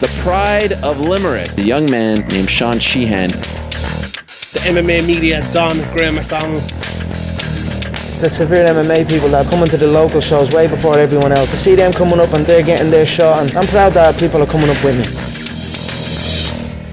the pride of Limerick, a young man named Sean Sheehan. The MMA media, Don Graham McDonald. The severe MMA people that are coming to the local shows way before everyone else. To see them coming up and they're getting their shot, and I'm proud that people are coming up with me.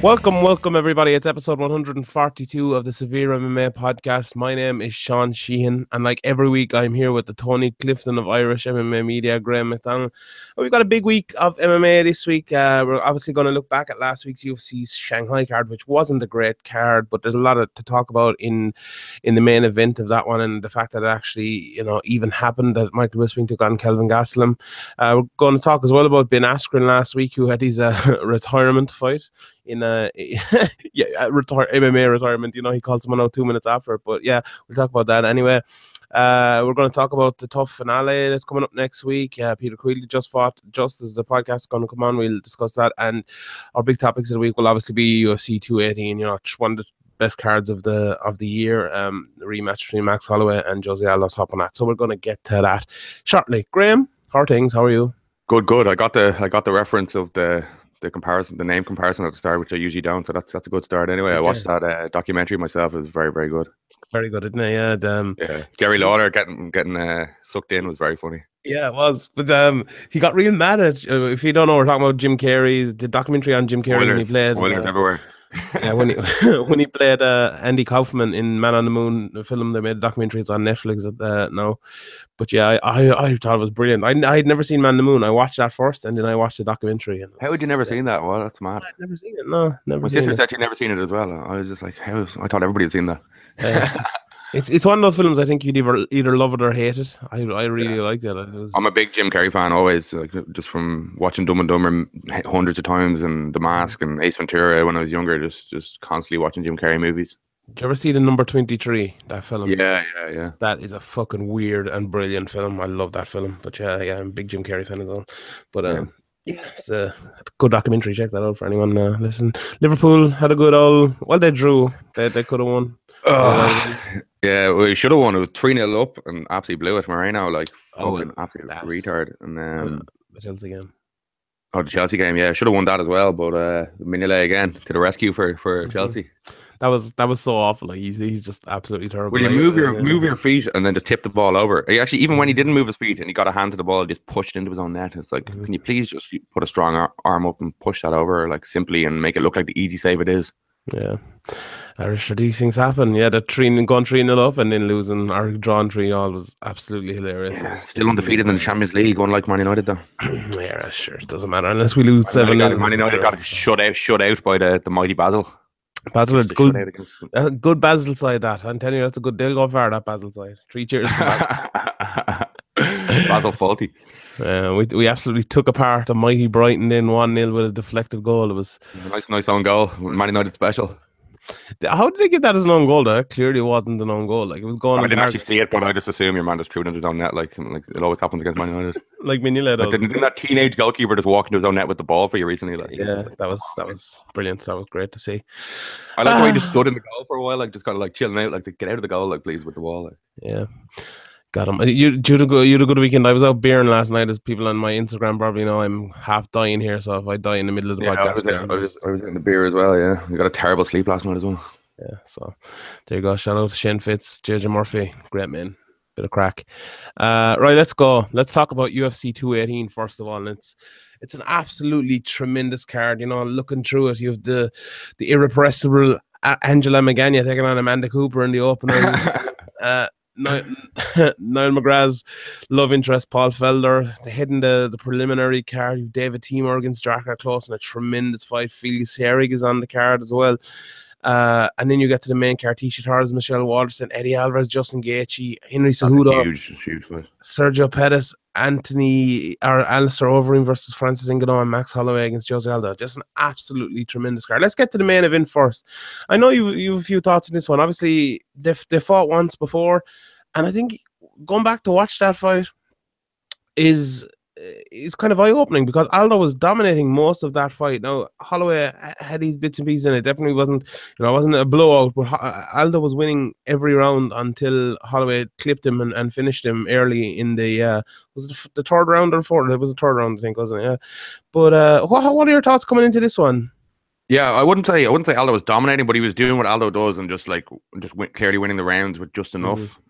Welcome, welcome everybody. It's episode 142 of the Severe MMA podcast. My name is Sean Sheehan, and like every week, I'm here with the Tony Clifton of Irish MMA Media, Graham McDonald. We've got a big week of MMA this week. Uh, we're obviously going to look back at last week's UFC Shanghai card, which wasn't a great card, but there's a lot of, to talk about in in the main event of that one, and the fact that it actually, you know, even happened that Michael Bisping took on Kelvin Gastelum. Uh, we're going to talk as well about Ben Askren last week, who had his uh, retirement fight in a yeah retire MMA retirement. You know, he called someone out two minutes after. But yeah, we'll talk about that anyway. Uh, we're going to talk about the TUF finale that's coming up next week. Uh, Peter Queally just fought just as the podcast is going to come on. We'll discuss that, and our big topics of the week will obviously be UFC 218. You know, one of the best cards of the of the year. Um, the rematch between Max Holloway and Jose Aldo that. So we're going to get to that shortly. Graham, how are things? How are you? Good, good. I got the I got the reference of the the comparison, the name comparison at the start, which I usually don't. So that's that's a good start. Anyway, I watched that uh, documentary myself. It was very very good. Very good, isn't it? Yeah. Um, yeah. Jerry Lawler getting getting uh, sucked in was very funny. Yeah, it was. But um, he got real mad at. Uh, if you don't know, we're talking about Jim Carrey, the documentary on Jim Carrey when he played. Spoilers uh, everywhere yeah, when he when he played uh, Andy Kaufman in Man on the Moon, the film they made a documentary. It's on Netflix uh, now. But yeah, I, I, I thought it was brilliant. I I had never seen Man on the Moon. I watched that first, and then I watched the documentary. And how had you never seen that? Well, that's mad. I'd never seen it. No, never. My sister it. said she'd never seen it as well. I was just like, how? I thought everybody had seen that. It's it's one of those films I think you'd either either love it or hate it. I I really yeah. liked it. it was... I'm a big Jim Carrey fan always, like just from watching Dumb and Dumber hundreds of times and The Mask and Ace Ventura when I was younger, just just constantly watching Jim Carrey movies. Did you ever see the number twenty three? That film. Yeah, yeah, yeah. That is a fucking weird and brilliant film. I love that film. But yeah, yeah, I'm a big Jim Carrey fan as well. But um, yeah. yeah it's a good documentary. Check that out for anyone. Uh, listen, Liverpool had a good old. Well, they drew. They they could have won. Oh, yeah, we should have won. It was 3 0 up and absolutely blew it. Moreno, like, oh, fucking absolute retard. And um, the Chelsea game. Oh, the Chelsea game, yeah. Should have won that as well, but uh, Mignolet again to the rescue for, for mm-hmm. Chelsea. That was that was so awful. Like he's he's just absolutely terrible. Will you move your move your feet and then just tip the ball over? He actually, even when he didn't move his feet and he got a hand to the ball, he just pushed into his own net. It's like, mm-hmm. can you please just put a strong arm up and push that over, like simply, and make it look like the easy save it is? Yeah. Irish, these things happen. Yeah, the three going three nil up and then losing or drawing three all was absolutely hilarious. Yeah, still undefeated in the Champions League, unlike Man United though. yeah, sure, it doesn't matter unless we lose seven. Man, Man United got shut out, shut out by the, the mighty Basel. Basel good. Uh, good Basel side. That I'm telling you, that's a good. They'll go far. That Basel side. Three cheers. Basel faulty. Uh, we we absolutely took apart a mighty Brighton in one 0 with a deflected goal. It was nice, nice own goal. Man United special. How did they give that as an own goal? That clearly wasn't an own goal. Like it was going. I didn't actually see it, but I just assume your man just threw it into his own net. Like, like it always happens against Man United. like Mignolet. Like, didn't, didn't that teenage goalkeeper just walk into his own net with the ball for you recently? Like, yeah, like, that was that was brilliant. That was great to see. I like way he just stood in the goal for a while, like just kind of like chilling out, like to get out of the goal, like please with the wall. Like. Yeah. Got him. You, you had a good, you had a good weekend. I was out beering last night, as people on my Instagram probably know. I'm half dying here, so if I die in the middle of the yeah, podcast, I was, in, I was, I was in the beer as well. Yeah, we got a terrible sleep last night as well yeah. So there you go. Shout out to Shane Fitz, JJ Murphy, great man, bit of crack. Uh, right, let's go. Let's talk about UFC 218 first of all. And it's it's an absolutely tremendous card. You know, looking through it, you have the the irrepressible Angela Magana taking on Amanda Cooper in the opener. uh, Niall, McGrath's love interest, Paul Felder. They heading the, the preliminary card. You've David Teymur, Drakkar Klose, and a tremendous fight. Felix Herrig is on the card as well. Uh, and then you get to the main card: Tecia Torres, Michelle Waterson, Eddie Alvarez, Justin Gaethje, Henry Cejudo, huge, huge. Sergio Pettis, Anthony or Alistair Overeem versus Francis Ngannou, and Max Holloway against Jose Aldo. Just an absolutely tremendous card. Let's get to the main event first. I know you've you have a few thoughts on this one. Obviously, they they fought once before, and I think going back to watch that fight is is kind of eye opening because Aldo was dominating most of that fight. Now Holloway had these bits and pieces in it. Definitely wasn't, you know, wasn't a blowout, but Aldo was winning every round until Holloway clipped him and, and finished him early in the uh, was it the third round or fourth? It was the third round, I think, wasn't it? Yeah. But uh, what what are your thoughts coming into this one? Yeah, I wouldn't say I wouldn't say Aldo was dominating, but he was doing what Aldo does and just like just clearly winning the rounds with just enough. Mm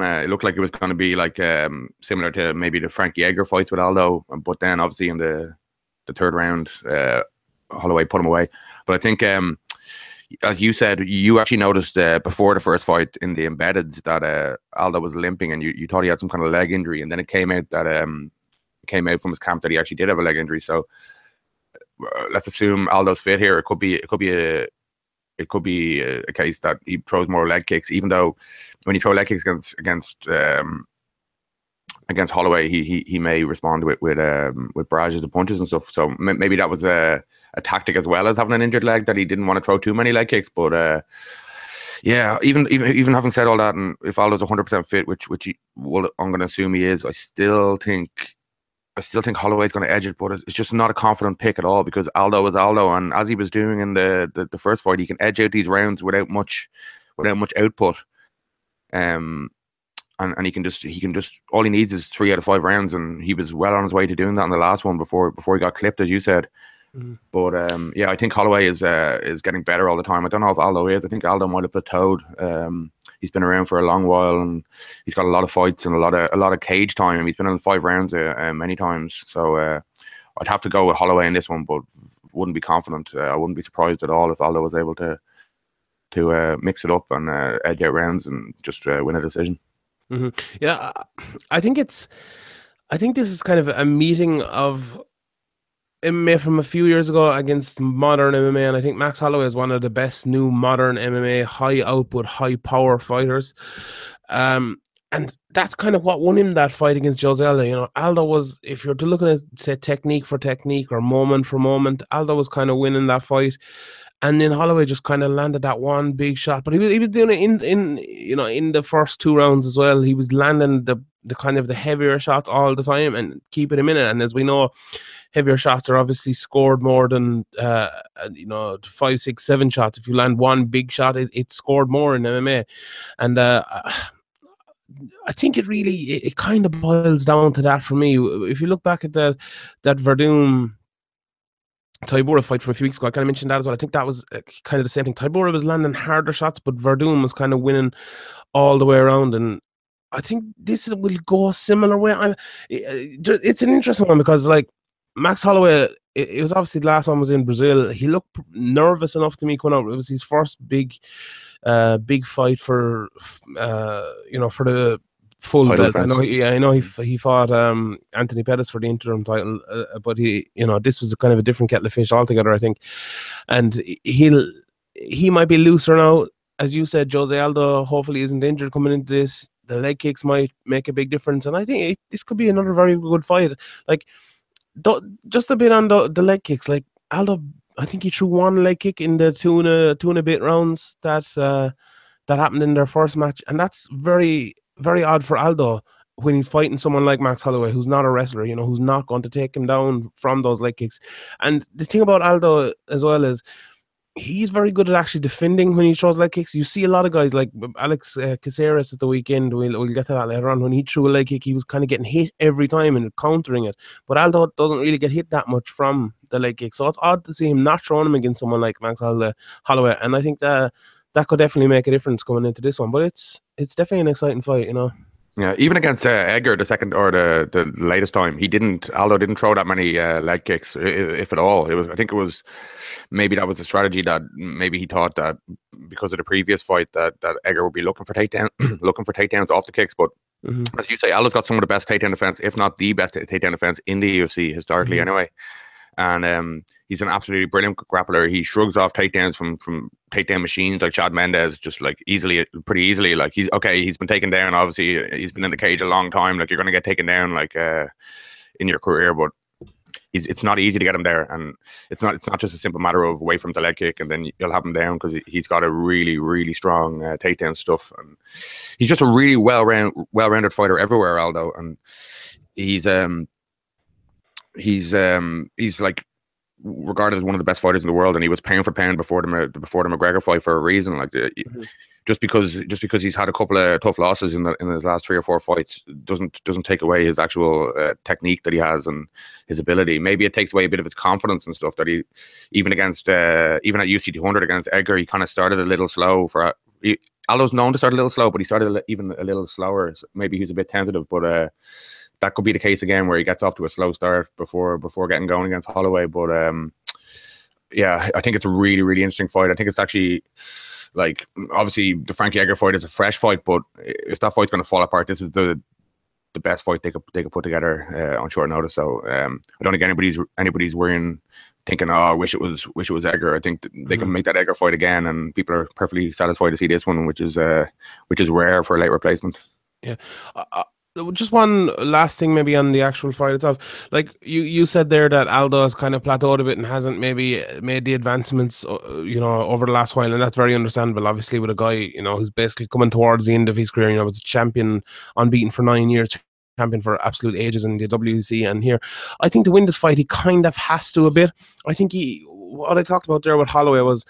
of it looked like it was to be like um, similar to maybe the Frankie Edgar fights with Aldo, but then obviously in the the third round, uh, Holloway put him away. But I think, um, as you said, you actually noticed uh, before the first fight in the embeddeds that uh, Aldo was limping, and you, you thought he had some kind of leg injury, and then it came out that um, came out from his camp that he actually did have a leg injury. So uh, let's assume Aldo's fit here. It could be it could be a it could be a, case that he throws more leg kicks, even though when you throw leg kicks against against um, against Holloway, he he he may respond with with um, with barrages of punches and stuff. So m- maybe that was a a tactic as well as having an injured leg that he didn't want to throw too many leg kicks. But uh, yeah, even even even having said all that, and if Aldo's 100 percent fit, which which he, well, I'm going to assume he is, I still think I still think Holloway's going to edge it, but it's just not a confident pick at all because Aldo is Aldo, and as he was doing in the, the, the first fight, he can edge out these rounds without much without much output. Um, and, and he can just he can just all he needs is three out of five rounds, and he was well on his way to doing that in the last one before before he got clipped, as you said. Mm. But um, yeah, I think Holloway is uh, is getting better all the time. I don't know if Aldo is. I think Aldo might have plateaued. Um, he's been around for a long while and he's got a lot of fights and a lot of a lot of cage time. He's been in five rounds uh, uh, many times. So uh, I'd have to go with Holloway in this one, but wouldn't be confident. Uh, I wouldn't be surprised at all if Aldo was able to to uh, mix it up and edge out rounds and just win a decision. Mm-hmm. Yeah, I think it's. I think this is kind of a meeting of MMA from a few years ago against modern MMA, and I think Max Holloway is one of the best new modern MMA high output, high power fighters. Um, and that's kind of what won him that fight against Jose Aldo. You know, Aldo was, if you're looking at say technique for technique or moment for moment, Aldo was kind of winning that fight. And then Holloway just kind of landed that one big shot, but he was he was doing it in in you know in the first two rounds as well. He was landing the the kind of the heavier shots all the time and keeping him in it. And as we know, heavier shots are obviously scored more than uh, uh, you know five, six, seven shots. If you land one big shot, it, it's scored more in MMA, and uh, I think it really it, it, kind of boils down to that for me. If you look back at that that Werdum Tybura fight from a few weeks ago, I kind of mentioned that as well. I think that was uh, kind of the same thing. Tybura was landing harder shots, but Werdum was kind of winning all the way around. And I think this will go a similar way. I, it's an interesting one because, like, Max Holloway, it, it, was obviously the last one was in Brazil. He looked nervous enough to me coming out. It was his first big, uh, big fight for, uh, you know, for the full belt. I know, he, I know he he fought um, Anthony Pettis for the interim title, uh, but he, you know, this was a kind of a different kettle of fish altogether. I think, and he'll he might be looser now. As you said, Jose Aldo hopefully isn't injured coming into this. The leg kicks might make a big difference, and I think it, this could be another very good fight. Like just a bit on the, the leg kicks. Like Aldo, I think he threw one leg kick in the two and a two and a bit rounds that uh, that happened in their first match, and that's very very odd for Aldo when he's fighting someone like Max Holloway, who's not a wrestler, you know, who's not going to take him down from those leg kicks. And the thing about Aldo as well is he's very good at actually defending when he throws leg kicks. You see a lot of guys like Alex uh, Caceres at the weekend. We'll, we'll get to that later on. When he threw a leg kick, he was kind of getting hit every time and countering it. But Aldo doesn't really get hit that much from the leg kick. So it's odd to see him not throwing him against someone like Max Holloway. And I think that that could definitely make a difference coming into this one. But it's it's definitely an exciting fight, you know. Yeah, even against uh, Edgar, the second or the the latest time, he didn't. Aldo didn't throw that many uh, leg kicks, if at all. It was. I think it was maybe that was a strategy that maybe he thought that because of the previous fight that that Edgar would be looking for takedown, looking for takedowns off the kicks. But mm-hmm. as you say, Aldo's got some of the best takedown defense, if not the best takedown defense in the UFC historically, mm-hmm. anyway. And um, he's an absolutely brilliant grappler. He shrugs off takedowns from from takedown machines like Chad Mendes just like easily, pretty easily. Like he's okay. He's been taken down. Obviously, he's been in the cage a long time. Like you're to get taken down like uh, in your career, but he's it's not easy to get him there, and it's not it's not just a simple matter of away from the leg kick and then you'll have him down because he's got a really really strong uh, takedown stuff, and he's just a really well round well rounded fighter everywhere, Aldo, and he's um he's um he's like regarded as one of the best fighters in the world, and he was pound for pound before the before the McGregor fight for a reason. Like the, mm-hmm. just because just because he's had a couple of tough losses in the in his last three or four fights doesn't doesn't take away his actual uh, technique that he has and his ability. Maybe it takes away a bit of his confidence and stuff that he even against uh, even at UFC 200 against Edgar, he kind of started a little slow for. He, Aldo's known to start a little slow, but he started a, even a little slower. So maybe he's a bit tentative, but uh, that could be the case again where he gets off to a slow start before before getting going against Holloway. But um, yeah, I think it's a really really interesting fight. I think it's actually like obviously the Frankie Edgar fight is a fresh fight, but if that fight's going to fall apart, this is the the best fight they could they could put together uh, on short notice. So um, I don't think anybody's anybody's worrying thinking, oh, I wish it was wish it was Edgar. I think they mm-hmm. can make that Edgar fight again, and people are perfectly satisfied to see this one, which is uh, which is rare for a late replacement. Yeah, just one last thing, maybe on the actual fight itself. Like you, you said there that Aldo has kind of plateaued a bit and hasn't maybe made the advancements, uh, you know, over the last while, and that's very understandable. Obviously, with a guy, you know, who's basically coming towards the end of his career, you know, was a champion, unbeaten for nine years, champion for absolute ages in the WEC, and here, I think to win this fight, he kind of has to a bit. I think he, what I talked about there with Holloway was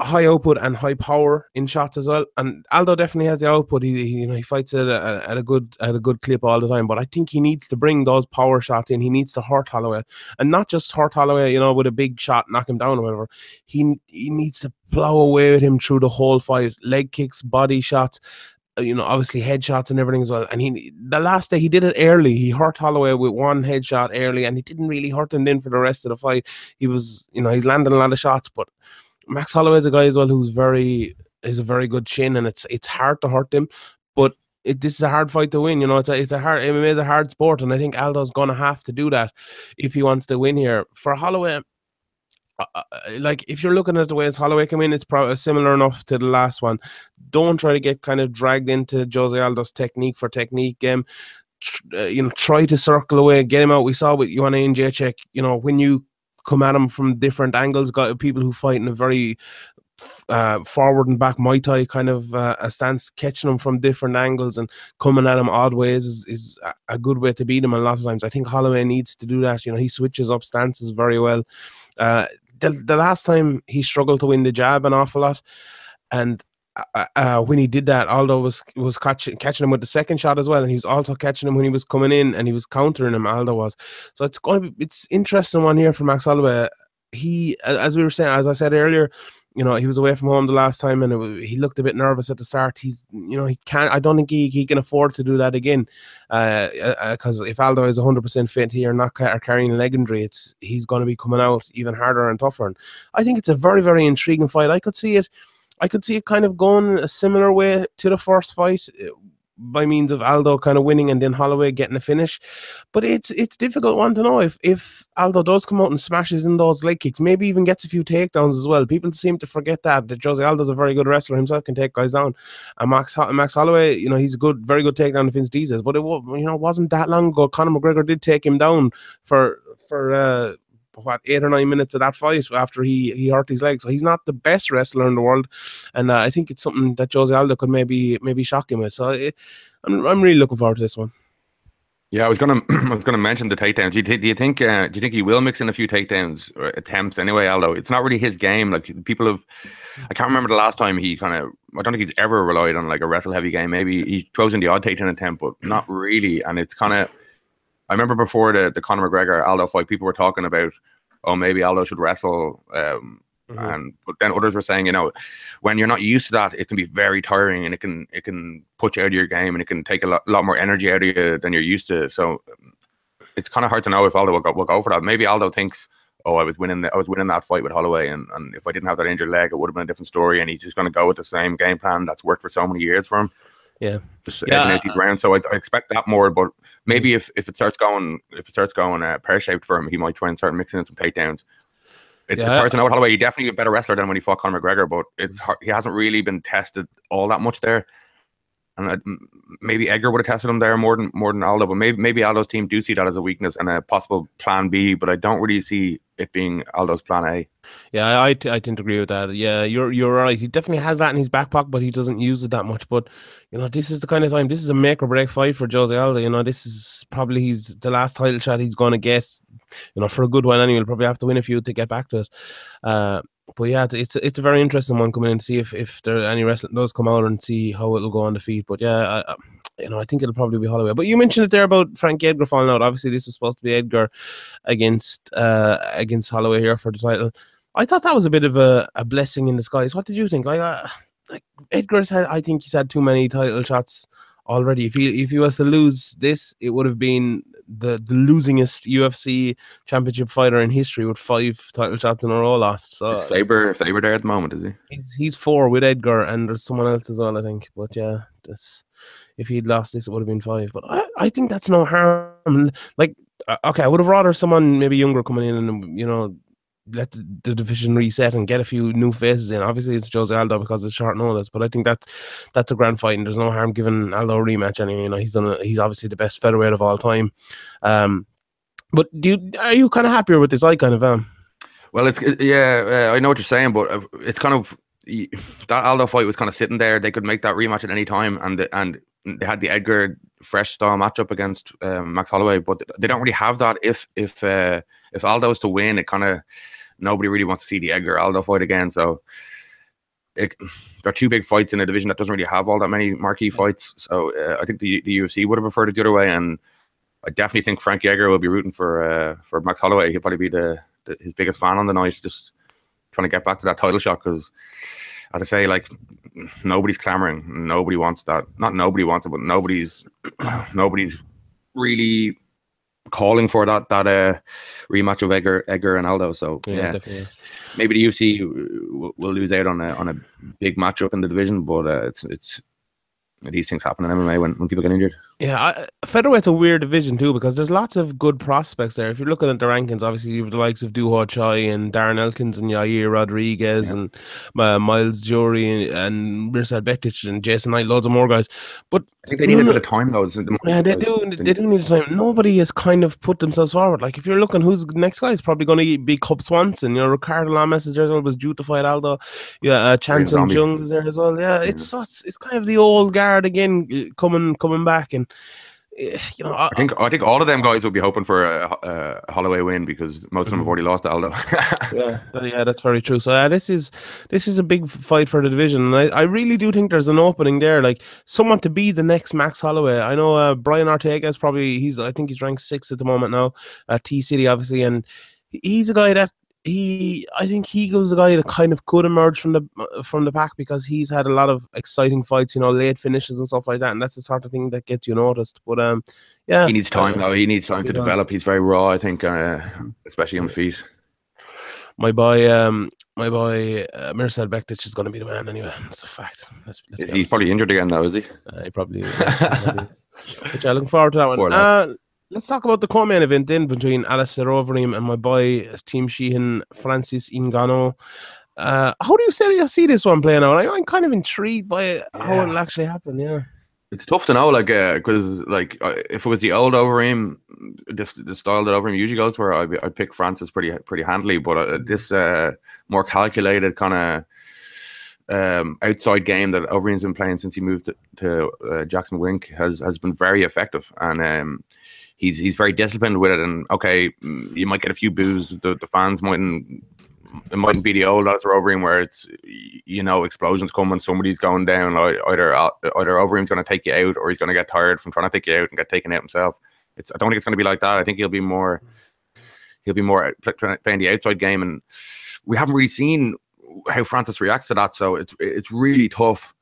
high output and high power in shots as well. And Aldo definitely has the output. He, he you know he fights at a, at a good at a good clip all the time. But I think he needs to bring those power shots in. He needs to hurt Holloway, and not just hurt Holloway, you know, with a big shot, knock him down or whatever. He he needs to plow away with him through the whole fight. Leg kicks, body shots. Uh, you know, obviously headshots and everything as well. And he, the last day, he did it early. He hurt Holloway with one headshot early, and he didn't really hurt him then for the rest of the fight. He was, you know, he's landing a lot of shots, but Max Holloway is a guy as well who's very is a very good chin, and it's it's hard to hurt him, but it, this is a hard fight to win. You know, it's a it's a hard MMA is a hard sport, and I think Aldo's gonna have to do that if he wants to win here. For Holloway, uh, uh, uh like if you're looking at the ways Holloway came in, it's probably similar enough to the last one. Don't try to get kind of dragged into Jose Aldo's technique for technique game. Uh, you know, try to circle away, get him out. We saw with Joanna Jędrzejczyk, you know, when you come at him from different angles. Got people who fight in a very uh, forward and back Muay Thai kind of uh, a stance, catching him from different angles and coming at him odd ways is, is a good way to beat him. a lot of times, I think Holloway needs to do that. You know, he switches up stances very well. Uh, the, the last time he struggled to win the jab an awful lot, and uh, uh, when he did that, Aldo was was catching catching him with the second shot as well, and he was also catching him when he was coming in, and he was countering him. Aldo was, so it's going to be it's interesting one here for Max Holloway. He, as we were saying, as I said earlier, you know, he was away from home the last time, and was, he looked a bit nervous at the start. He's, you know, he can't. I don't think he, he can afford to do that again, because uh, uh, if Aldo is 100 percent fit here, not car- carrying leg it's he's going to be coming out even harder and tougher. And I think it's a very very intriguing fight. I could see it I could see it kind of going a similar way to the first fight uh, by means of Aldo kind of winning and then Holloway getting the finish. But it's it's difficult one to know if if Aldo does come out and smashes in those leg kicks, maybe even gets a few takedowns as well. People seem to forget that that Jose Aldo's a very good wrestler himself, can take guys down. And Max Max Holloway, you know, he's a good, very good takedown Diaz. But it you know wasn't that long ago. Conor McGregor did take him down for for uh, what eight or nine minutes of that fight after he he hurt his leg. So he's not the best wrestler in the world, and uh, I think it's something that Jose Aldo could maybe maybe shock him with. So it, I'm I'm really looking forward to this one. Yeah, I was gonna I was gonna mention the takedowns. Do you, do you think uh, do you think he will mix in a few takedowns or attempts anyway? Aldo, it's not really his game. Like people have, I can't remember the last time he kind of. I don't think he's ever relied on like a wrestle heavy game. Maybe he throws in the odd takedown attempt, but not really. And it's kind of I remember before the the Conor McGregor Aldo fight, people were talking about, oh, maybe Aldo should wrestle. Um, mm-hmm. And but then others were saying, you know, when you're not used to that, it can be very tiring, and it can it can put you out of your game, and it can take a lot, lot more energy out of you than you're used to. So it's kind of hard to know if Aldo will go, will go for that. Maybe Aldo thinks, oh, I was winning, the, I was winning that fight with Holloway, and, and if I didn't have that injured leg, it would have been a different story. And he's just going to go with the same game plan that's worked for so many years for him. Yeah, yeah. edging out these rounds. So I, I, expect that more. But maybe if, if it starts going if it starts going uh, pear shaped for him, he might try and start mixing in some takedowns. It's, yeah. it's hard to know Holloway. He definitely a better wrestler than when he fought Conor McGregor, but it's hard, he hasn't really been tested all that much there. And maybe Edgar would have tested him there more than more than Aldo. But maybe maybe Aldo's team do see that as a weakness and a possible plan B. But I don't really see it being Aldo's plan A. Yeah, I, I, tend to agree with that. Yeah, you're you're right. He definitely has that in his back pocket, but he doesn't use it that much. But you know, this is the kind of time. This is a make or break fight for Jose Aldo. You know, this is probably he's the last title shot he's going to get. You know, for a good while anyway. He'll probably have to win a few to get back to it. Uh, but yeah, it's it's a very interesting one coming in to see if if there any wrestling does come out and see how it'll go on the feet. But yeah, I, you know, I think it'll probably be Holloway. But you mentioned it there about Frank Edgar falling out. Obviously, this was supposed to be Edgar against uh against Holloway here for the title. I thought that was a bit of a, a blessing in disguise. What did you think? Like, uh, like Edgar's had, I think he's had too many title shots already. If he if he was to lose this, it would have been the, the losingest UFC championship fighter in history with five title shots in a row lost. So Is Faber Faber there at the moment, is he? he's, he's four with Edgar, and there's someone else as well, I think. But yeah, this if he'd lost this, it would have been five. But I, I think that's no harm. Like, uh, okay, I would have rather someone maybe younger coming in and you know let the, division reset and get a few new faces in. Obviously, it's Jose Aldo because it's short notice, but I think that that's a grand fight, and there's no harm giving Aldo a rematch. Anyway, you know, he's done. A, he's obviously the best featherweight of all time. Um, but do you, are you kind of happier with this? I kind of am. Well, it's yeah, uh, I know what you're saying, but uh, it's kind of that Aldo fight was kind of sitting there. They could make that rematch at any time, and and they had the Edgar fresh style matchup against um, Max Holloway, but they don't really have that. If if uh, if Aldo's to win, it kind of nobody really wants to see the Edgar Aldo fight again. So it, there are two big fights in a division that doesn't really have all that many marquee fights. So uh, I think the the UFC would have preferred it the other way, and I definitely think Frank Edgar will be rooting for uh, for Max Holloway. He'll probably be the, the his biggest fan on the night, just trying to get back to that title shot because. As I say, like nobody's clamoring, nobody wants that. Not nobody wants it, but nobody's nobody's really calling for that that uh, rematch of Edgar, Edgar and Aldo. So yeah, definitely. maybe the UFC will, will lose out on a on a big matchup in the division, but uh, it's it's these things happen in MMA when, when people get injured. Yeah, I, featherweight's a weird division too because there's lots of good prospects there. If you're looking at the rankings, obviously you have the likes of Doo Ho Choi and Darren Elkins and Yair Rodriguez Yeah. and uh, Miles Jury and, and Mirsad and Jason Knight, loads of more guys. But I think they need No, a bit of time though. the- yeah, they do. They do need time. Nobody has kind of put themselves forward. Like if you're looking, who's the next guy is probably going to be Cub Swanson. You know, Ricardo Lamas is there as well. Was due to fight Aldo. Yeah, uh, Chan Sung Jung is there as well. Yeah, it's it's, it's kind of the old guard again uh, coming coming back and. uh, You know, I, I think I think all of them guys will be hoping for a, a Holloway win because most of them have already lost Aldo. yeah, yeah, that's very true. So uh, this is this is a big fight for the division, and I, I really do think there's an opening there, like someone to be the next Max Holloway. I know uh, Brian Ortega is probably he's I think he's ranked sixth at the moment now, at T City obviously, and he's a guy that he I think he was a guy that kind of could emerge from the from the pack because he's had a lot of exciting fights, you know, late finishes and stuff like that, and that's the sort of thing that gets you noticed. But um, yeah, he needs time though. He needs time He to does. develop. He's very raw. I think, uh, especially on feet. my boy, um, my boy uh, Mirsad Bektic is going to be the man anyway. It's a fact. Let's, let's Is be he honest. probably injured again though? Is he? Uh, he probably is. yeah, he probably is. But yeah, looking forward to that one. Uh, let's talk about the co-main event then between Alistair Overeem and my boy Team Sheehan, Francis Ngannou. Uh, how do you say you see this one playing out? I, I'm kind of intrigued by how Yeah. it'll actually happen. Yeah, It's tough to know, like, because like uh, if it was the old Overeem, the, the style that Overeem usually goes for, I'd, be- I'd pick Francis pretty pretty handily. But uh, this uh, more calculated kind of um, outside game that Overeem's been playing since he moved to, to uh, Jackson Wink has has been very effective, and um, he's he's very disciplined with it. And okay, you might get a few boos. The, the fans mightn't. It mightn't be the old Alistair Overeem where it's you know explosions coming, somebody's going down. Either either Overeem's going to take you out, or he's going to get tired from trying to take you out and get taken out himself. It's I don't think it's going to be like that. I think he'll be more he'll be more uh, playing the outside game, and we haven't really seen how Francis reacts to that. So it's it's really tough.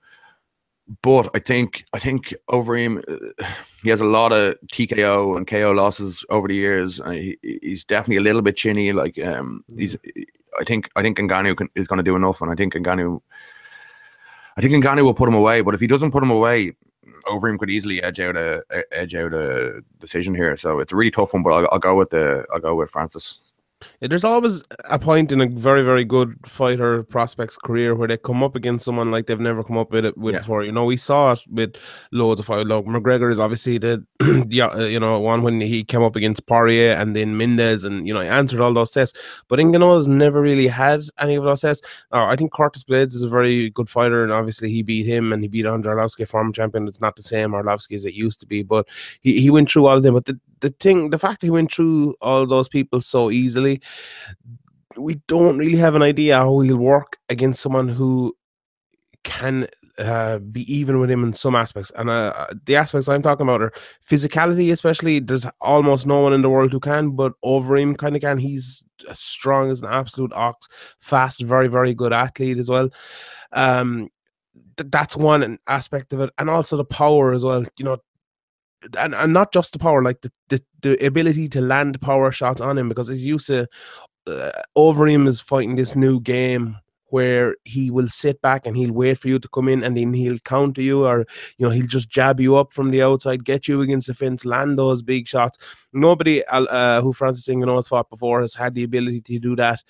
But I think I think Overeem, uh, he has a lot of TKO and KO losses over the years. Uh, he, he's definitely a little bit chinny. Like um, he's I think I think Ngannou can, is going to do enough, and I think Ngannou, I think Ngannou will put him away. But if he doesn't put him away, Overeem could easily edge out a edge out a decision here. So it's a really tough one. But I'll, I'll go with the I'll go with Francis. There's always a point in a very, very good fighter prospect's career where they come up against someone like they've never come up with it with Yeah. before. You know, we saw it with loads of fighters. Like McGregor is obviously the, uh, you know one when he came up against Poirier and then Mendes, and you know he answered all those tests. But Ngannou's never really had any of those tests. Uh, I think Curtis Blaydes is a very good fighter, and obviously he beat him and he beat Andrei Arlovsky, former champion. It's not the same Arlovsky as it used to be, but he, he went through all of them. But the, the thing, the fact he went through all those people so easily, we don't really have an idea how he'll work against someone who can uh, be even with him in some aspects. And uh, the aspects I'm talking about are physicality, especially. There's almost no one in the world who can, but Overeem kind of can. He's as strong as an absolute ox, fast, very, very good athlete as well. Um, th- that's one aspect of it, and also the power as well. You know, and, and not just the power, like the, the, the ability to land power shots on him because he's used to uh, Overeem is fighting this new game where he will sit back and he'll wait for you to come in and then he'll counter you or you know he'll just jab you up from the outside get you against the fence land those big shots. Nobody uh, who Francis Ngannou has fought before has had the ability to do that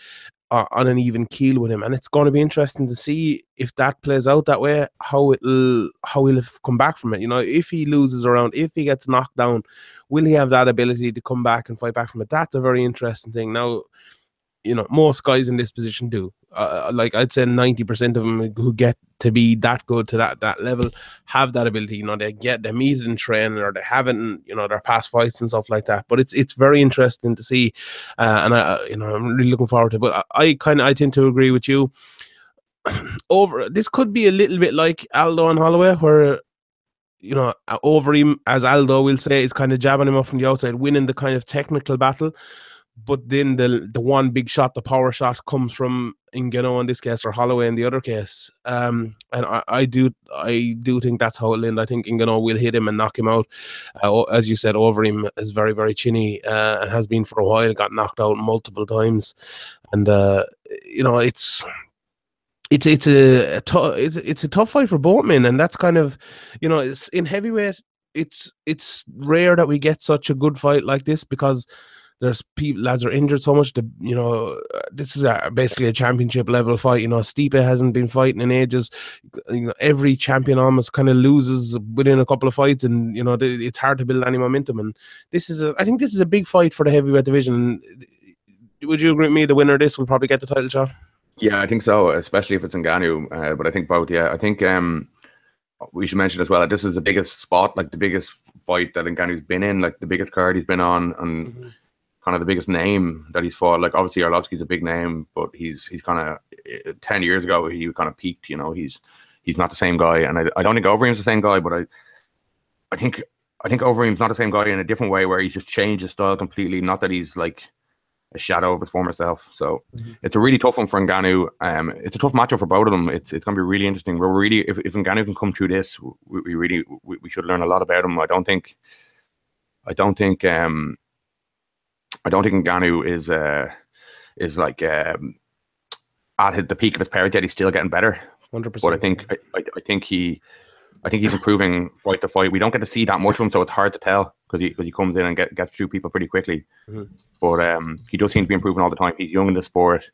on an even keel with him and it's going to be interesting to see if that plays out that way how it'll how he'll come back from it you know? If he loses around if he gets knocked down will he have that ability to come back and fight back from it? That's a very interesting thing. Now you know most guys in this position do. Uh, like i'd say 90% of them who get to be that good to that that level have that ability. You know they get they meet in training or they haven't. you know their past fights and stuff like that. But it's it's very interesting to see uh, and i uh, you know i'm really looking forward to it. But i, I kind of i tend to agree with you. Over this could be a little bit like aldo and holloway where you know, Overeem, as Aldo will say, is kind of jabbing him off from the outside, winning the kind of technical battle but then the the one big shot, the power shot, comes from Ngannou in this case or Holloway in the other case. Um, and I, I do I do think that's how it'll end. I think Ngannou will hit him and knock him out. Uh, as you said, Overeem is very very chinny uh, and has been for a while. Got knocked out multiple times, and uh, you know it's. It's it's a, a tough it's, it's a tough fight for both men, and that's kind of, you know, it's in heavyweight. It's it's rare that we get such a good fight like this because there's people lads are injured so much that you know this is a, basically a championship level fight. You know, Stipe hasn't been fighting in ages. You know, every champion almost kind of loses within a couple of fights, and you know th- it's hard to build any momentum. And this is a, I think this is a big fight for the heavyweight division. Would you agree with me? The winner of this will probably get the title shot. Yeah, I think so, especially if it's Ngannou. Uh, but I think both. Yeah, I think um, we should mention as well that this is the biggest spot, like the biggest fight that Ngannou's been in, like the biggest card he's been on, and Mm-hmm. Kind of the biggest name that he's fought. Like obviously Arlovsky's a big name, but he's he's kind of ten years ago he kind of peaked. You know, he's he's not the same guy, and I, I don't think Overeem's the same guy, but I I think I think Overeem's not the same guy in a different way where he's just changed his style completely. Not that he's like a shadow of his former self. So it's a really tough one for Ngannou. Um, it's a tough matchup for both of them. It's it's gonna be really interesting. We're really if if Ngannou can come through this, we, we really we, we should learn a lot about him. I don't think I don't think um I don't think Ngannou is uh is like um at his, the peak of his powers yet. He's still getting better. Hundred percent. But I think I, I, think he I think he's improving fight to fight. We don't get to see that much of him, so it's hard to tell because he because he comes in and get, gets through people pretty quickly. Mhm. But um, he does seem to be improving all the time. He's young in the sport.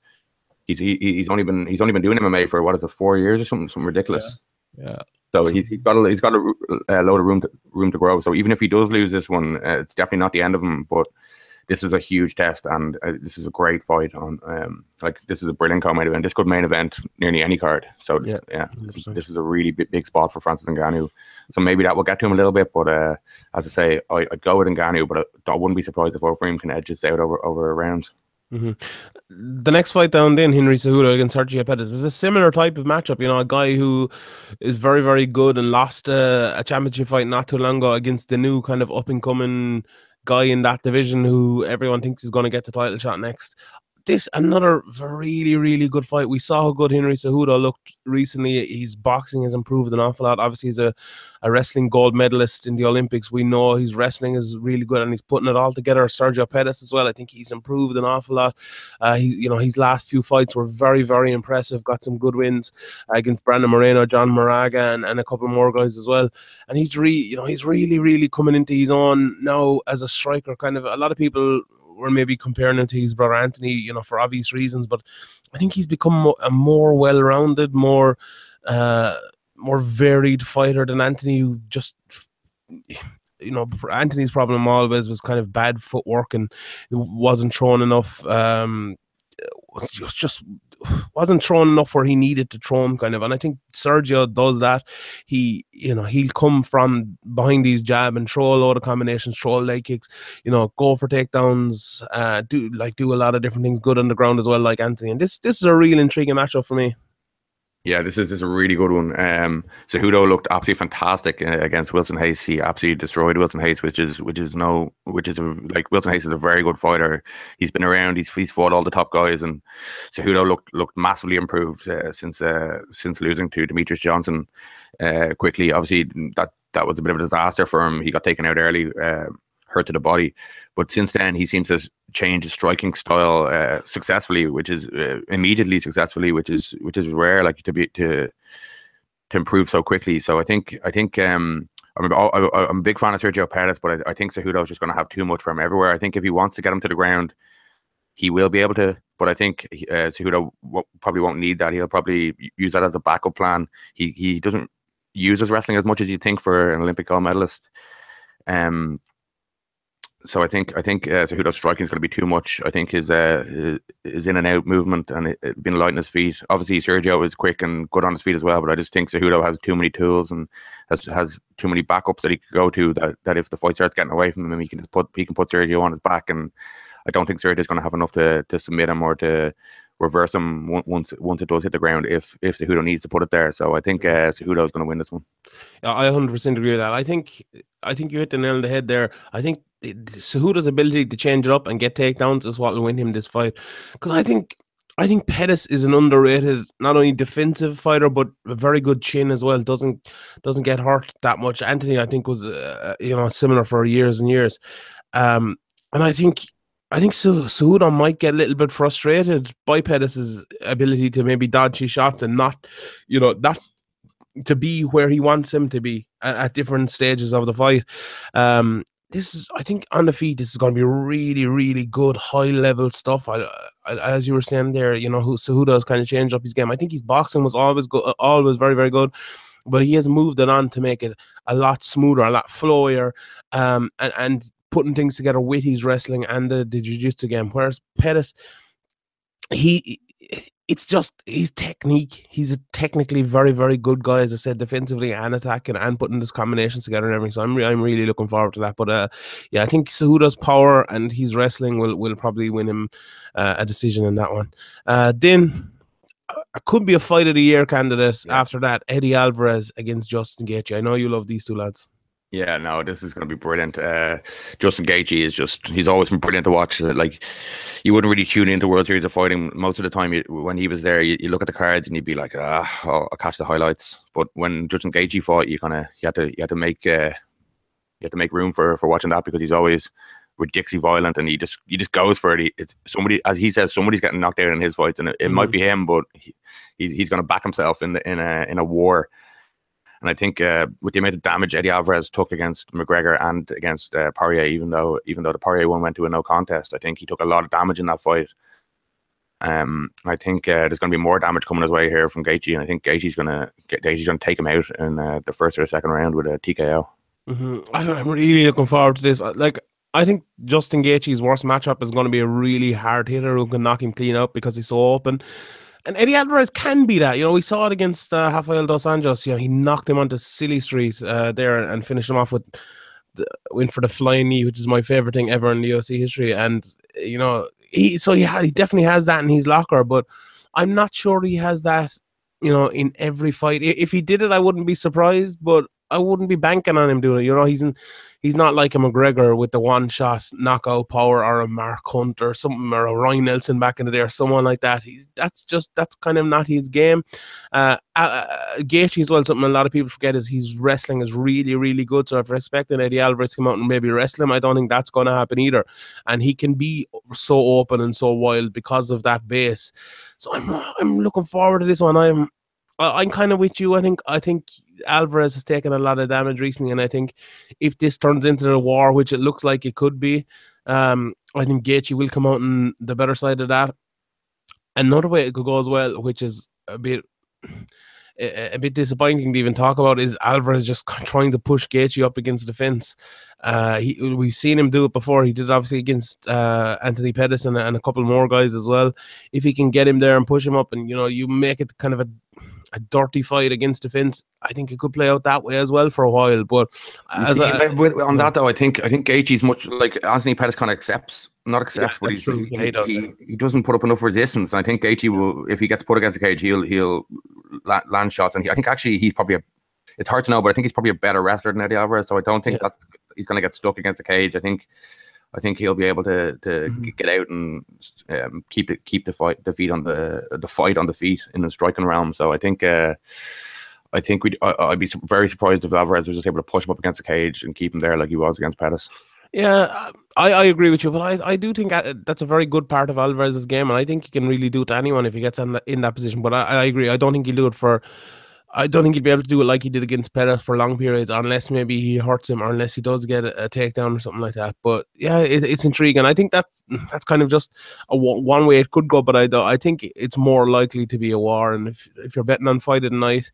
He's he, he's only been he's only been doing MMA for what is it four years or something something ridiculous. Yeah. So he's, he's got a, he's got a, a load of room to, room to grow. So even if he does lose this one, uh, it's definitely not the end of him. But this is a huge test, and uh, this is a great fight. On um, like this is a brilliant co-main event. This could main event nearly any card. So Yeah, yeah, this, this is a really big, big spot for Francis Ngannou. So maybe that will get to him a little bit. But uh, as I say, I, I'd go with Ngannou, but I, I wouldn't be surprised if Overeem can edge this out over over a round. the next fight down then Henry Cejudo against Sergio Pettis is a similar type of matchup. You know, a guy who is very very good and lost uh, a championship fight not too long ago against the new kind of up and coming guy in that division who everyone thinks is going to get the title shot next. This another really really good fight. We saw how good Henry Cejudo looked recently. His boxing has improved an awful lot. Obviously, he's a, a wrestling gold medalist in the Olympics. We know his wrestling is really good and he's putting it all together. Sergio Pettis as well. I think he's improved an awful lot. Uh, he's you know his last few fights were very very impressive. Got some good wins against Brandon Moreno, John Moraga, and, and a couple more guys as well. And he's re you know he's really really coming into his own now as a striker. Kind of a lot of people we're maybe comparing him to his brother Anthony, you know, for obvious reasons. But I think he's become a more well-rounded, more uh, more varied fighter than Anthony, who just you know Anthony's problem always was kind of bad footwork and wasn't throwing enough. Um, just just wasn't thrown enough where he needed to throw him kind of. And I think Sergio does that. He you know he'll come from behind these jab and throw a lot of combinations throw leg kicks you know go for takedowns uh do like do a lot of different things good on the ground as well like Anthony. And this this is a real intriguing matchup for me yeah, this is, this is a really good one. Um, Cejudo looked absolutely fantastic uh, against Wilson Reis. He absolutely destroyed Wilson Reis, which is which is no which is a, like Wilson Reis is a very good fighter. He's been around. He's he's fought all the top guys, and Cejudo looked looked massively improved uh, since uh, since losing to Demetrious Johnson uh, quickly. Obviously, that that was a bit of a disaster for him. He got taken out early. Uh, hurt to the body. But since then, he seems to change his striking style uh, successfully, which is uh, immediately successfully, which is which is rare, like to be to to improve so quickly. So I think I think um, I'm, a, I'm a big fan of Sergio Pettis, but I, I think Cejudo is just going to have too much for him everywhere. I think if he wants to get him to the ground, he will be able to. But I think uh, Cejudo probably won't need that. He'll probably use that as a backup plan. He he doesn't use his wrestling as much as you think for an Olympic gold medalist. Um, so I think I think uh, Cejudo's striking is going to be too much. I think his uh, his in and out movement and it, it light on his feet. Obviously, Sergio is quick and good on his feet as well, but I just think Cejudo has too many tools and has has too many backups that he could go to. That, that if the fight starts getting away from him, he can just put he can put Sergio on his back, and I don't think Sergio is going to have enough to to submit him or to reverse him once once it does hit the ground. If if Cejudo needs to put it there, so I think uh, Cejudo is going to win this one. Yeah, I 100 percent agree with that. I think I think you hit the nail on the head there. I think Cejudo's ability to change it up and get takedowns is what will win him this fight. Because I think I think Pettis is an underrated, not only defensive fighter but a very good chin as well. Doesn't doesn't get hurt that much. Anthony, I think, was uh, you know similar for years and years. Um, and I think I think Cejudo might get a little bit frustrated by Pettis's ability to maybe dodge his shots and not, you know, not to be where he wants him to be at, at different stages of the fight. Um, this is, I think, on the feet, this is going to be really, really good, high level stuff. I, I, as you were saying there, you know, who has kind of changed up his game. I think his boxing was always good, always very, very good, but he has moved it on to make it a lot smoother, a lot flowier, um, and and putting things together with his wrestling and the, the jiu-jitsu game. Whereas Pettis, he it's just his technique. He's a technically very, very good guy, as I said, defensively and attacking and putting this combinations together and everything. So I'm, re- I'm really looking forward to that. But uh, yeah, I think Cejudo's power and his wrestling will, will probably win him uh, a decision in that one. Uh, then uh, could be a fight of the year candidate yeah. after that. Eddie Alvarez against Justin Gaethje. I know you love these two lads. Yeah, no, this is going to be brilliant. Uh, Justin Gaethje is just—he's always been brilliant to watch. Like, you wouldn't really tune into World Series of Fighting most of the time. You, when he was there, you, you, look at the cards and you'd be like, "Ah, I'll, I'll catch the highlights." But when Justin Gaethje fought, you kind of you had to you had to make uh, you had to make room for for watching that because he's always ridiculously violent and he just he just goes for it. He, it's somebody, as he says, somebody's getting knocked out in his fights, and it, it mm-hmm. might be him, but he, he's he's going to back himself in the, in a in a war. And I think uh, with the amount of damage Eddie Alvarez took against McGregor and against uh, Poirier, even though even though the Poirier one went to a no contest, I think he took a lot of damage in that fight. Um, I think uh, there's going to be more damage coming his way here from Gaethje, and I think Gaethje's going to Gaethje's going to take him out in uh, the first or the second round with a TKO. Mm-hmm. I'm really looking forward to this. Like, I think Justin Gaethje's worst matchup is going to be a really hard hitter who can knock him clean up because he's so open. And Eddie Alvarez can be that. You know, we saw it against uh, Rafael dos Anjos. You know, he knocked him onto Silly Street uh, there and finished him off with the, went for the flying knee, which is my favorite thing ever in the UFC history. And you know, he so he, ha- he definitely has that in his locker, but I'm not sure he has that. You know, in every fight. If he did it, I wouldn't be surprised. But I wouldn't be banking on him doing it. You know, he's in, he's not like a McGregor with the one shot knockout power or a Mark Hunt or something or a Roy Nelson back in the day or someone like that. He, that's just that's kind of not his game. Uh, uh, Gaethje as well. Something a lot of people forget is his wrestling is really really good. So if expecting Eddie Alvarez to come out and maybe wrestle him, I don't think that's going to happen either. And he can be so open and so wild because of that base. So I'm I'm looking forward to this one. I'm I'm kind of with you. I think I think Alvarez has taken a lot of damage recently, and I think if this turns into a war, which it looks like it could be, Um, I think Gaethje will come out on the better side of that. Another way it could go as well, which is a bit a bit disappointing to even talk about, is Alvarez just trying to push Gaethje up against the fence. Uh, he, we've seen him do it before. He did it obviously against uh, Anthony Pettis and, and a couple more guys as well. If he can get him there and push him up, and you know, you make it kind of a a dirty fight against defence. I think it could play out that way as well for a while. But See, with, on that though, I think I think Gaethje's much like Anthony Pettis kind of accepts, not accepts, yeah, but he's, he, yeah, he, does, he, he, doesn't put up enough resistance. I think Gaethje will, if he gets put against the cage, he'll he'll land shots, and he, I think actually he's probably a. It's hard to know, but I think he's probably a better wrestler than Eddie Alvarez. So I don't think that he's going to get stuck against the cage. I think I think he'll be able to to mm-hmm. get out and um, keep it keep the fight the feet on the the fight on the feet in the striking realm. So I think. Uh, I think we'd, I, would be very surprised if Alvarez was just able to push him up against the cage and keep him there like he was against Pettis. Yeah, I, I agree with you, but I, I do think uh, that's a very good part of Alvarez's game, and I think he can really do it to anyone if he gets in, the, in that position. But I, I agree. I don't think he'll do it for I don't think he'd be able to do it like he did against Pettis for long periods, unless maybe he hurts him or unless he does get a, a takedown or something like that. But yeah, it, it's intriguing. I think that that's kind of just a one way it could go, but I I think it's more likely to be a war. And if if you're betting on fight at night,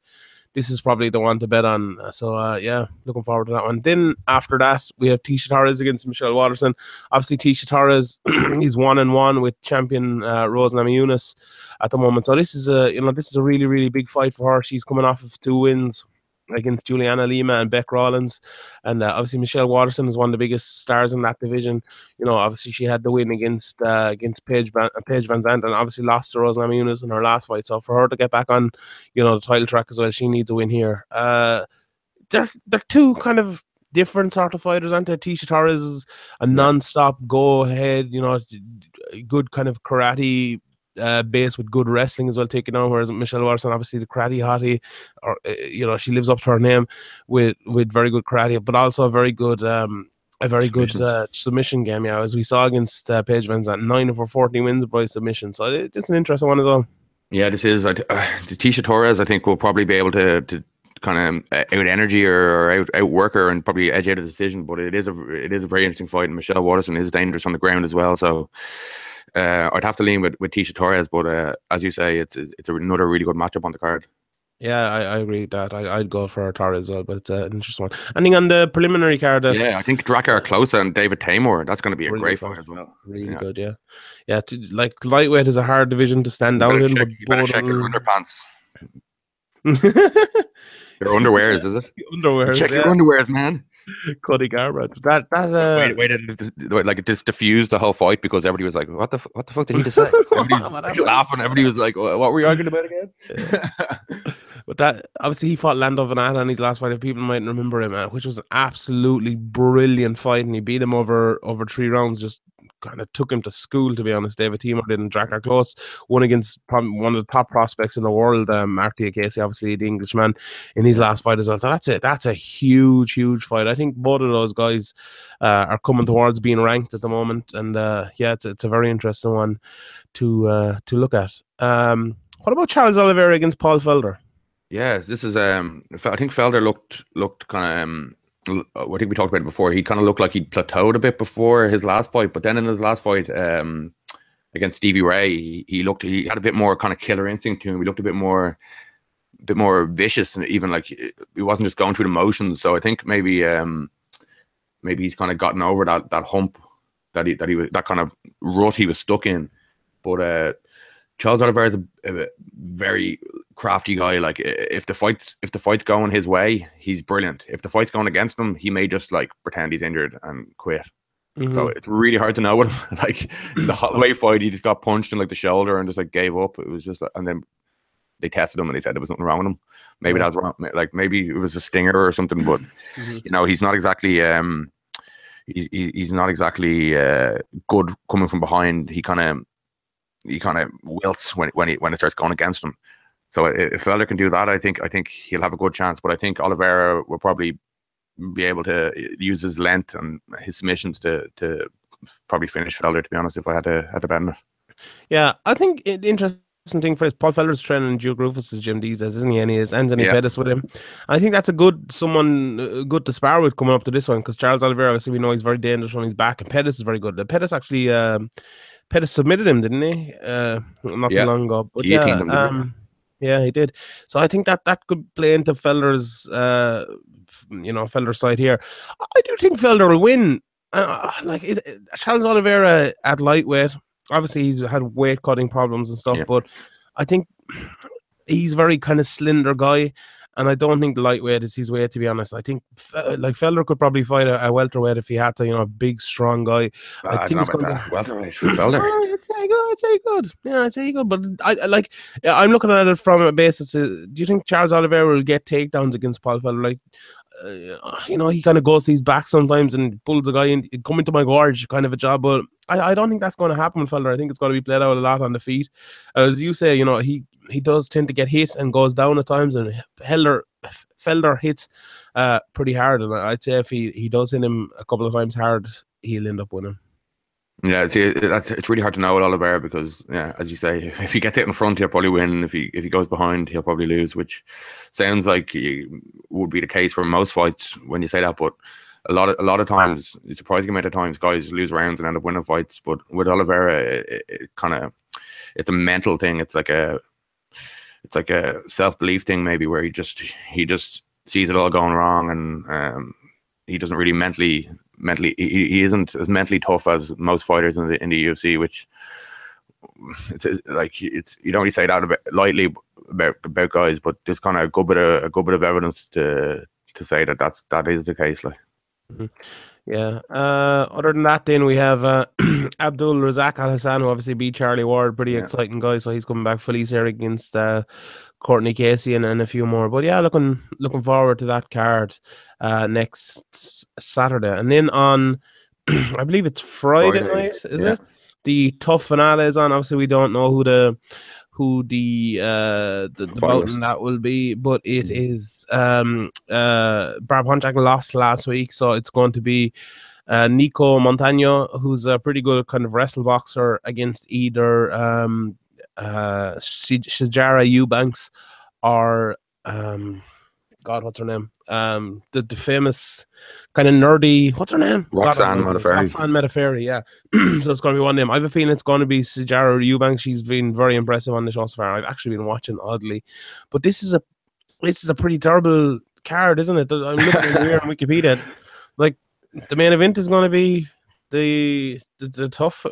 this is probably the one to bet on. So uh, yeah, looking forward to that one. Then after that, we have Tecia Torres against Michelle Waterson. Obviously, Tecia Torres is one and one with champion uh, Rose Namajunas at the moment. So this is a you know this is a really really big fight for her. She's coming off of two wins against Juliana Lima and Bec Rawlings. And uh, obviously, Michelle Waterson is one of the biggest stars in that division. You know, obviously, she had the win against uh, against Paige Van, uh, Paige VanZant and obviously lost to Rose Namajunas in her last fight. So for her to get back on, you know, the title track as well, she needs a win here. Uh, they're, they're two kind of different sort of fighters, aren't they? Tecia Torres is a non-stop go ahead, you know, good kind of karate uh, base with good wrestling as well, taking on. Whereas Michelle Waterson, obviously the karate hottie, or uh, you know, she lives up to her name with with very good karate, but also a very good. Um, a very good uh, submission game, yeah. As we saw against uh, Paige VanZant, nine of her forty wins by submission. So it's an interesting one as well. Yeah, this is uh, Tecia Torres. I think will probably be able to to kind of out energy or, or out outwork her and probably edge out a decision. But it is a it is a very interesting fight. And Michelle Waterson is dangerous on the ground as well. So uh, I'd have to lean with, with Tecia Torres, but uh, as you say, it's it's another really good matchup on the card. Yeah, I, I agree with that. I, I'd go for Torres as well, but it's uh, an interesting one. Anything on the preliminary card? Uh, yeah, I think Drakkar Klose and David Teymur. That's going to be a really great fight as well. Really yeah. good, yeah. Yeah, to, like lightweight is a hard division to stand out in. Check, but you better check your underpants. your underwears, is it? Underwears. Check yeah. your underwears, man. Cody Garbrandt. That that uh, wait, wait, wait, like it just diffused the whole fight because everybody was like, "What the what the fuck did he just say?" Everybody was laughing. Everybody was like, "What were you arguing about again?" but that obviously he fought Lando Vannata in his last fight. If people might remember him, man, which was an absolutely brilliant fight, and he beat him over over three rounds, just kind of took him to school, to be honest. David Teymur did, and Drakkar Klose, one against one of the top prospects in the world, um, Marc Diakiese, obviously the Englishman, in his last fight as well. So that's it. That's a huge, huge fight. I think both of those guys uh, are coming towards being ranked at the moment, and uh, yeah, it's, it's a very interesting one to uh, to look at. Um, what about Charles Oliveira against Paul Felder? Yes, this is um. I think Felder looked looked kind of um I think we talked about it before. He kind of looked like he plateaued a bit before his last fight, but then in his last fight um, against Stevie Ray, he, he, looked he had a bit more kind of killer instinct to him. He looked a bit more, a bit more vicious, and even like he wasn't just going through the motions. So I think maybe um, maybe he's kind of gotten over that that hump that he that he was that kind of rut he was stuck in. But uh, Charles Oliveira is a, a, very crafty guy. Like if the fight if the fight's going his way, he's brilliant. If the fight's going against him, he may just like pretend he's injured and quit. Mm-hmm. So it's really hard to know what like the Holloway fight. He just got punched in like the shoulder and just like gave up. It was just and then they tested him and they said there was nothing wrong with him. Maybe that was wrong. Like maybe it was a stinger or something. But mm-hmm. you know he's not exactly um he, he's not exactly uh, good coming from behind. He kind of he kind of wilts when when he when it starts going against him. So if Felder can do that, I think I think he'll have a good chance. But I think Oliveira will probably be able to use his length and his submissions to to probably finish Felder. To be honest, if I had to had to bet on it. Yeah, I think it interesting thing for his Paul Felder's training Duke Roufus's gym these days, isn't he? And he has Anthony Yeah. Pettis with him. I think that's a good someone uh, good to spar with coming up to this one because Charles Oliveira, obviously, we know he's very dangerous on his back, and Pettis is very good. Uh, Pettis actually, um, Pettis submitted him, didn't he? Uh, not Yeah. too long ago. But yeah, him, didn't he? yeah, he did. So I think that that could play into Felder's, uh, you know, Felder's side here. I do think Felder will win. Uh, like it, it- Charles Oliveira at lightweight, obviously he's had weight cutting problems and stuff, Yeah. but I think he's very kind of slender guy. And I don't think the lightweight is his way, to be honest. I think like Felder could probably fight a, a welterweight if he had to, you know, a big, strong guy. I I think think it's gonna that. Welterweight for Felder. Oh, I'd say good. I'd say good. Yeah, I'd say good. But I, I like. Yeah, I'm looking at it from a basis. uh, do you think Charles Oliveira will get takedowns against Paul Felder? Like, uh, you know, he kind of goes his back sometimes and pulls a guy in, come into my gorge, kind of a job. But I, I don't think that's going to happen Felder. I think it's going to be played out a lot on the feet. As you say, you know, he he does tend to get hit and goes down at times, and Felder Felder hits uh pretty hard. And I'd say if he he does hit him a couple of times hard, he'll end up winning. Yeah, see, that's it's really hard to know with Oliveira because, yeah, as you say, if, he gets hit in front, he'll probably win. If he if he goes behind, he'll probably lose. Which sounds like would be the case for most fights when you say that. But a lot of a lot of times, a surprising amount of times, guys lose rounds and end up winning fights. But with Oliveira, it, it, it kind of it's a mental thing. It's like a it's like a self belief thing, maybe where he just he just sees it all going wrong and um, he doesn't really mentally mentally he, he isn't as mentally tough as most fighters in the in the UFC, which it's, it's like it's you don't really say that about, lightly about about guys, but there's kind of a good bit of a good bit of evidence to to say that that's that is the case. Like Yeah. Uh, other than that, then we have uh, Abdul Razak Alhassan, who obviously beat Charlie Ward. Pretty Yeah. exciting guy. So he's coming back Felice here against uh, Courtney Casey and, and a few more. But yeah, looking looking forward to that card uh, next Saturday. And then on, I believe it's Friday, Friday, night, is yeah. it? The TUF finale is on. Obviously, we don't know who the who the uh the, the bout in that will be, but it is um uh Barb Honchak lost last week, so it's going to be uh Nico Montano, who's a pretty good kind of wrestle boxer against either um uh Sijara Eubanks or um God, what's her name? Um the, the famous kind of nerdy what's her name? Roxanne. Modafferi. Roxanne Modafferi, yeah. so it's gonna be one name. I have a feeling it's gonna be Sijara Eubanks. She's been very impressive on the show so far. I've actually been watching oddly. But this is a this is a pretty terrible card, isn't it? I'm looking here on Wikipedia. Like the main event is gonna be the the, the TUF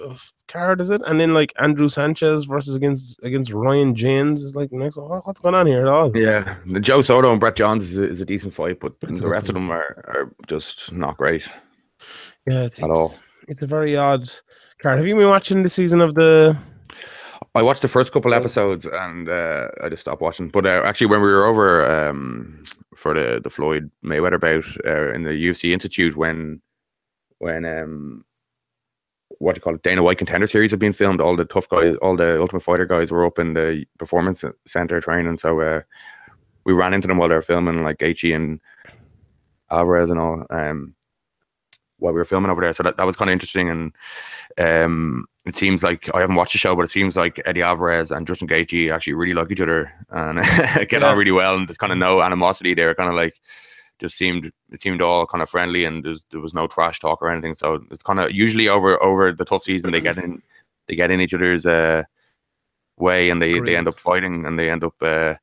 card, is it? And then like Andrew Sanchez versus against against Ryan Janes is like next one. What's going on here at all? yeah, Joe Soto and Brett Johns is a, is a decent fight, but It's the rest of them are, are just not great. Yeah, it's, At all. it's- It's a very odd card. Have you been watching the season of the I watched the first couple episodes and uh, I just stopped watching. But uh, actually, when we were over um, for the the Floyd Mayweather bout uh, in the UFC Institute, when when um, what do you call it, Dana White Contender Series have been filmed, all the TUF guys, all the Ultimate Fighter guys were up in the Performance Center training. So uh, we ran into them while they were filming, like Gaethje and Alvarez and all. Um, while we were filming over there, so that, that was kind of interesting and. Um, it seems like I haven't watched the show, but it seems like Eddie Alvarez and Justin Gaethje actually really like each other and get Yeah. on really well. And there's kind of no animosity there. Kind of like just seemed it seemed all kind of friendly, and there's, there was no trash talk or anything. So it's kind of usually over over the TUF season they get in they get in each other's uh, way, and they they end up fighting, and they end up uh,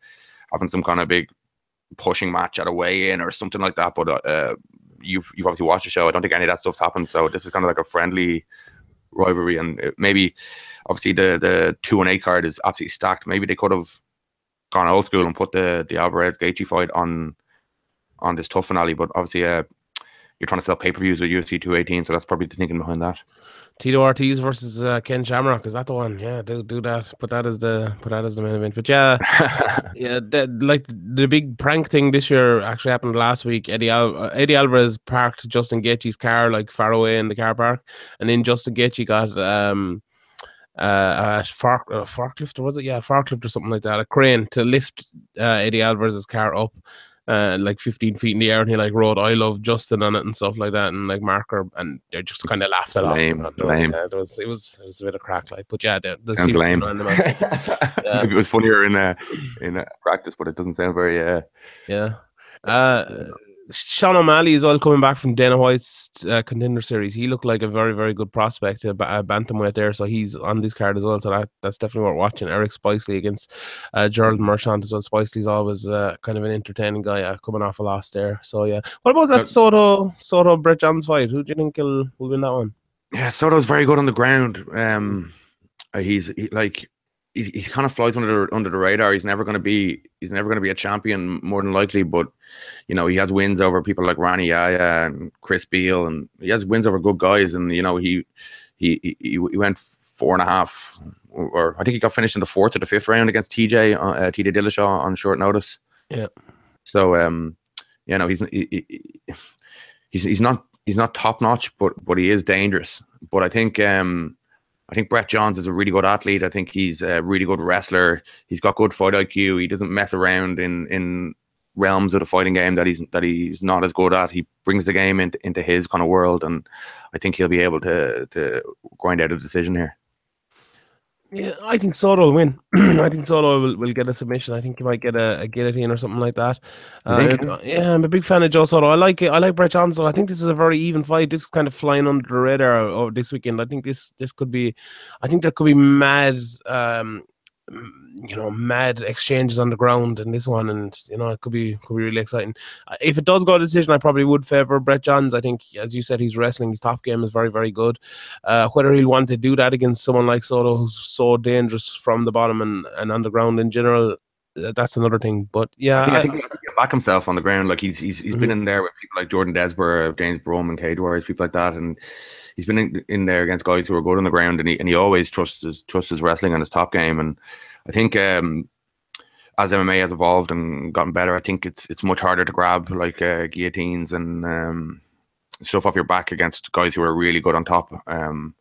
having some kind of big pushing match at a weigh in or something like that. But uh, you've you've obviously watched the show. I don't think any of that stuff's happened. So this is kind of like a friendly rivalry, and maybe obviously the the two and eight card is absolutely stacked. Maybe they could have gone old school and put the the Alvarez Gaethje fight on on this TUF finale. But obviously, uh, you're trying to sell pay per views with UFC 218, so that's probably the thinking behind that. Tito Ortiz versus uh, Ken Shamrock? Is that the one? Yeah, do do that. Put that as the put that as the main event. But yeah, yeah, that, like the big prank thing this year actually happened last week. Eddie Al- uh, Eddie Alvarez parked Justin Gaethje's car like far away in the car park, and then Justin Gaethje got um uh, a fork a forklift or was it? Yeah, a forklift or something like that, a crane to lift uh, Eddie Alvarez's car up. Uh, like 15 feet in the air, and he like wrote "I love Justin" on it and stuff like that, and like marker, and they just kind of laughed it lame, off. lame. Yeah, it was it was it was a bit of crack, like, but yeah, the, the Sounds lame. around the match. Yeah. Maybe it was funnier in uh, in uh, practice, but it doesn't sound very. Uh, Yeah. Uh, Sean O'Malley is all coming back from Dana White's uh, contender series. He looked like a very, very good prospect, a, ba- bantamweight there. So he's on this card as well. So that, that's definitely worth watching. Eric Spicely against uh, Gerald Meerschaert as well. Spicely's always uh, kind of an entertaining guy uh, coming off a loss there. So yeah. What about that Soto Soto Brett Johns fight? Who do you think will, will win that one? Yeah, Soto's very good on the ground. Um, he's he, like he, he kind of flies under the under the radar. He's never going to be he's never going to be a champion more than likely. But you know he has wins over people like Rani Yahya and Chris Beal, and he has wins over good guys. And you know he he he, he went four and a half, or, or I think he got finished in the fourth or the fifth round against TJ uh, uh, TJ Dillashaw on short notice. Yeah. So um, you know he's he, he, he's he's not he's not top notch, but but he is dangerous. But I think um, I think Brett Johns is a really good athlete. I think he's a really good wrestler. He's got good fight IQ. He doesn't mess around in in realms of the fighting game that he's that he's not as good at. He brings the game into into his kind of world, and I think he'll be able to to grind out a decision here. Yeah, I think Soto will win. I think Soto will, will get a submission. I think he might get a, a guillotine or something like that. Uh, yeah, I'm a big fan of Joe Soto. I like it. I like Brett Johnson. I think this is a very even fight. This is kind of flying under the radar over this weekend. I think this this could be. I think there could be mad, um, you know, mad exchanges on the ground in this one, and you know, it could be could be really exciting. Uh, If it does go to decision, I probably would favor Brett Johns. I think, as you said, he's wrestling. His top game is very very good. Uh, whether he'll want to do that against someone like Soto, who's so dangerous from the bottom and, and on the ground in general, that's another thing. But yeah, I think, I I- think back himself on the ground. Like he's he's he's been in there with people like Jordan Desborough, James Brum, and Cage Warriors, people like that, and he's been in, in there against guys who are good on the ground, and he and he always trusts his trusts his wrestling and his top game. And I think um, as MMA has evolved and gotten better, I think it's it's much harder to grab like uh, guillotines and um, stuff off your back against guys who are really good on top. Um,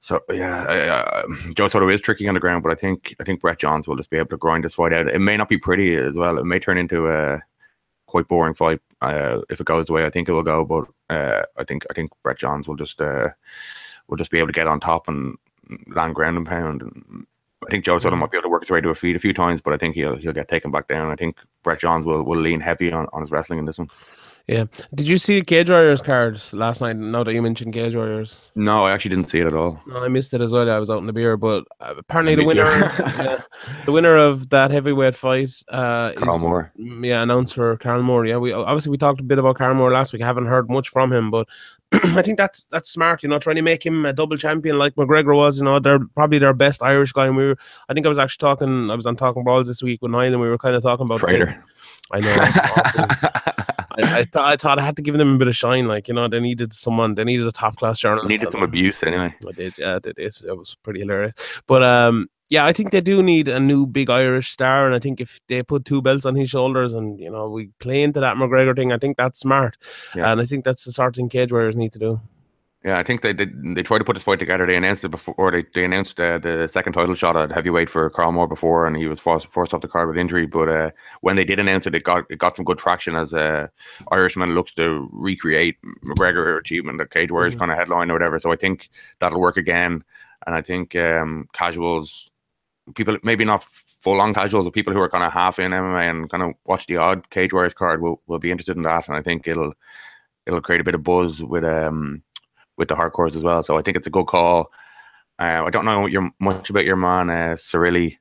so yeah, I, I, Joe Soto is tricky on the ground, but I think I think Brett Johns will just be able to grind this fight out. It may not be pretty as well. It may turn into a quite boring fight uh, if it goes the way I think it will go. But uh, I think I think Brett Johns will just uh, will just be able to get on top and land ground and pound. And I think Joe Soto might be able to work his way to a feet a few times, but I think he'll he'll get taken back down. I think Brett Johns will, will lean heavy on, on his wrestling in this one. Yeah. Did you see Cage Warriors card last night? Now that you mentioned Cage Warriors, No, I actually didn't see it at all. no, I missed it as well. I was out in the beer, but uh, apparently the winner, the winner of that heavyweight fight, uh, Carl is Moore. Mm, yeah, announced for Carl Moore. Yeah, we obviously we talked a bit about Carl Moore last week. I haven't heard much from him, but I think that's that's smart. You know, trying to make him a double champion like McGregor was. You know, they're probably their best Irish guy. And we were, I think I was actually talking. I was on Talking Balls this week with Niall, and we were kind of talking about Traitor. I know. I, thought I thought I had to give them a bit of shine. Like you know, they needed someone. They needed a top class journalist. Needed some abuse anyway. I did, yeah, I did. It, it was pretty hilarious. But um, yeah, I think they do need a new big Irish star, and I think if they put two belts on his shoulders, and you know, we play into that McGregor thing, I think that's smart, Yeah. and I think that's the sort of thing Cage Warriors need to do. Yeah, I think they did. They tried to put this fight together. They announced it before. They, they announced uh, the second title shot at heavyweight for Carl Moore before, and he was forced, forced off the card with injury. But uh, when they did announce it, it got it got some good traction as uh, Irishman looks to recreate McGregor achievement, the Cage Warriors Mhm. kind of headline or whatever. So I think that'll work again. And I think um, casuals, people maybe not full on casuals, but people who are kind of half in MMA and kind of watch the odd Cage Warriors card will, will be interested in that. And I think it'll it'll create a bit of buzz with um with the hardcores as well. So I think it's a good call. Uh, I don't know your, much about your man uh, Cirilli,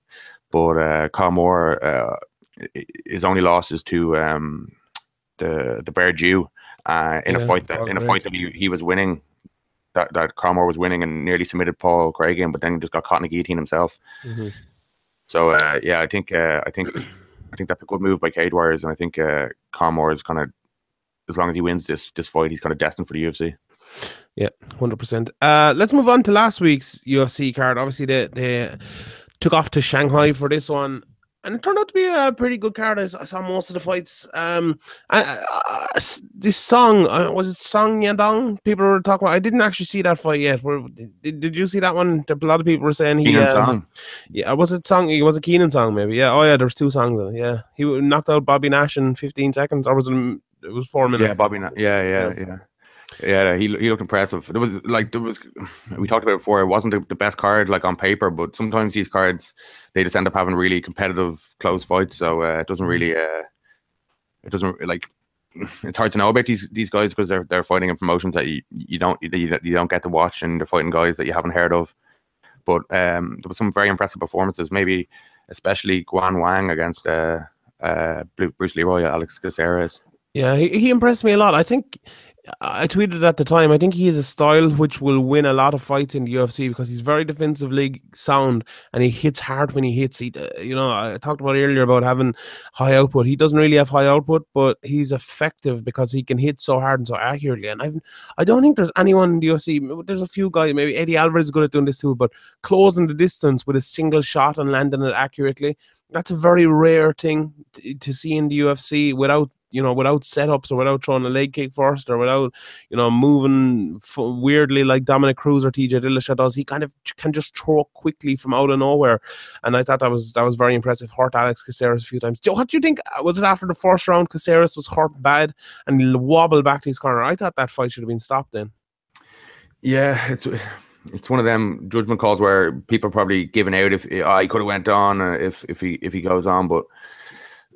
but uh, Carl Moore, uh, his only loss is to um, the the Bear Jew uh, in Yeah, a fight that in a fight that he, he was winning. That that Carl Moore was winning and nearly submitted Paul Craig in, but then just got caught in a guillotine himself. So uh, yeah, I think uh, I think I think that's a good move by Cage Warriors, and I think uh, is kind of as long as he wins this this fight, he's kind of destined for the UFC. Hundred percent. Uh, let's move on to last week's UFC card. Obviously, they they took off to Shanghai for this one, and it turned out to be a pretty good card. I, I saw most of the fights. Um, I, I, this song uh, was it Song Yadong? People were talking about. I didn't actually see that fight yet. Did, did you see that one? A lot of people were saying he. Kenan um, Song. Yeah, was it song? It was a Kenan song, maybe. Yeah. Oh yeah, there was two songs in it. Yeah, he knocked out Bobby Nash in 15 seconds, or was it? It was four minutes. Yeah, Bobby. Na- Yeah, yeah, yeah. Yeah, he he looked impressive. There was like there was we talked about it before. It wasn't the, the best card like on paper, but sometimes these cards they just end up having really competitive close fights. So uh, it doesn't really uh, it doesn't like it's hard to know about these these guys because they're they're fighting in promotions that you, you don't you, you don't get to watch and they're fighting guys that you haven't heard of. But um, there was some very impressive performances, maybe especially Guan Wang against uh, uh, Bru- Bruce Leroy, Alex Caceres. Yeah, he, he impressed me a lot. I think I tweeted at the time. I think he has a style which will win a lot of fights in the UFC because he's very defensively sound and he hits hard when he hits. He, uh, you know, I talked about earlier about having high output. He doesn't really have high output, but he's effective because he can hit so hard and so accurately. And I've, I don't think there's anyone in the UFC. There's a few guys. Maybe Eddie Alvarez is good at doing this too, but closing the distance with a single shot and landing it accurately. That's a very rare thing to see in the UFC without you know, without setups or without throwing a leg kick first or without, you know, moving f- weirdly like Dominick Cruz or TJ Dillashaw does, he kind of can just throw quickly from out of nowhere. And I thought that was that was very impressive. Hurt Alex Caceres a few times. What do you think? uh, Was it after the first round Caceres was hurt bad and wobbled back to his corner? I thought that fight should have been stopped then. Yeah, it's it's one of them judgment calls where people probably giving out if oh, he could have went on uh, if if he if he goes on, but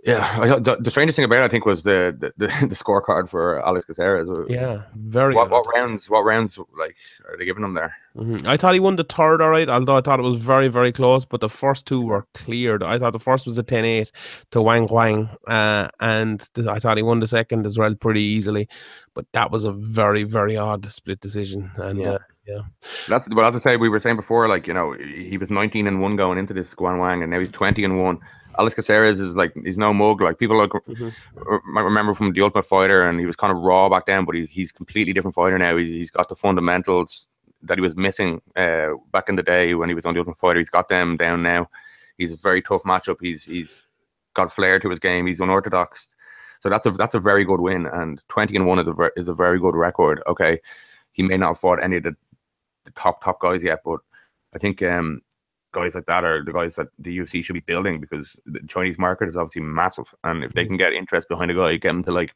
yeah, I, the, the strangest thing about it, I think, was the the, the, the scorecard for Alex Caceres. Yeah, very What, what rounds? What rounds? Like, are they giving him there? Mhm. I thought he won the third, all right, although I thought it was very, very close. But the first two were cleared. I thought the first was a 10 8 to Wang Guan, uh, and th- I thought he won the second as well pretty easily. But that was a very, very odd split decision. And Yeah. uh, yeah, That's well, as I say, we were saying before, like you know, he was 19 and one going into this Guan Wang, and now he's 20 and one. Alex Caceres is like he's no mug. Like people like Mhm. might remember from the Ultimate Fighter, and he was kind of raw back then, but he, he's completely different fighter now. He, he's got the fundamentals that he was missing uh, back in the day when he was on the Ultimate Fighter. He's got them down now. He's a very tough matchup. He's he's got flair to his game. He's unorthodox. So that's a that's a very good win, and 20 and one is a ver- is a very good record. Okay, he may not have fought any of the the top top guys yet, but I think um, guys like that are the guys that the UFC should be building because the Chinese market is obviously massive, and if they can get interest behind a guy, get him to like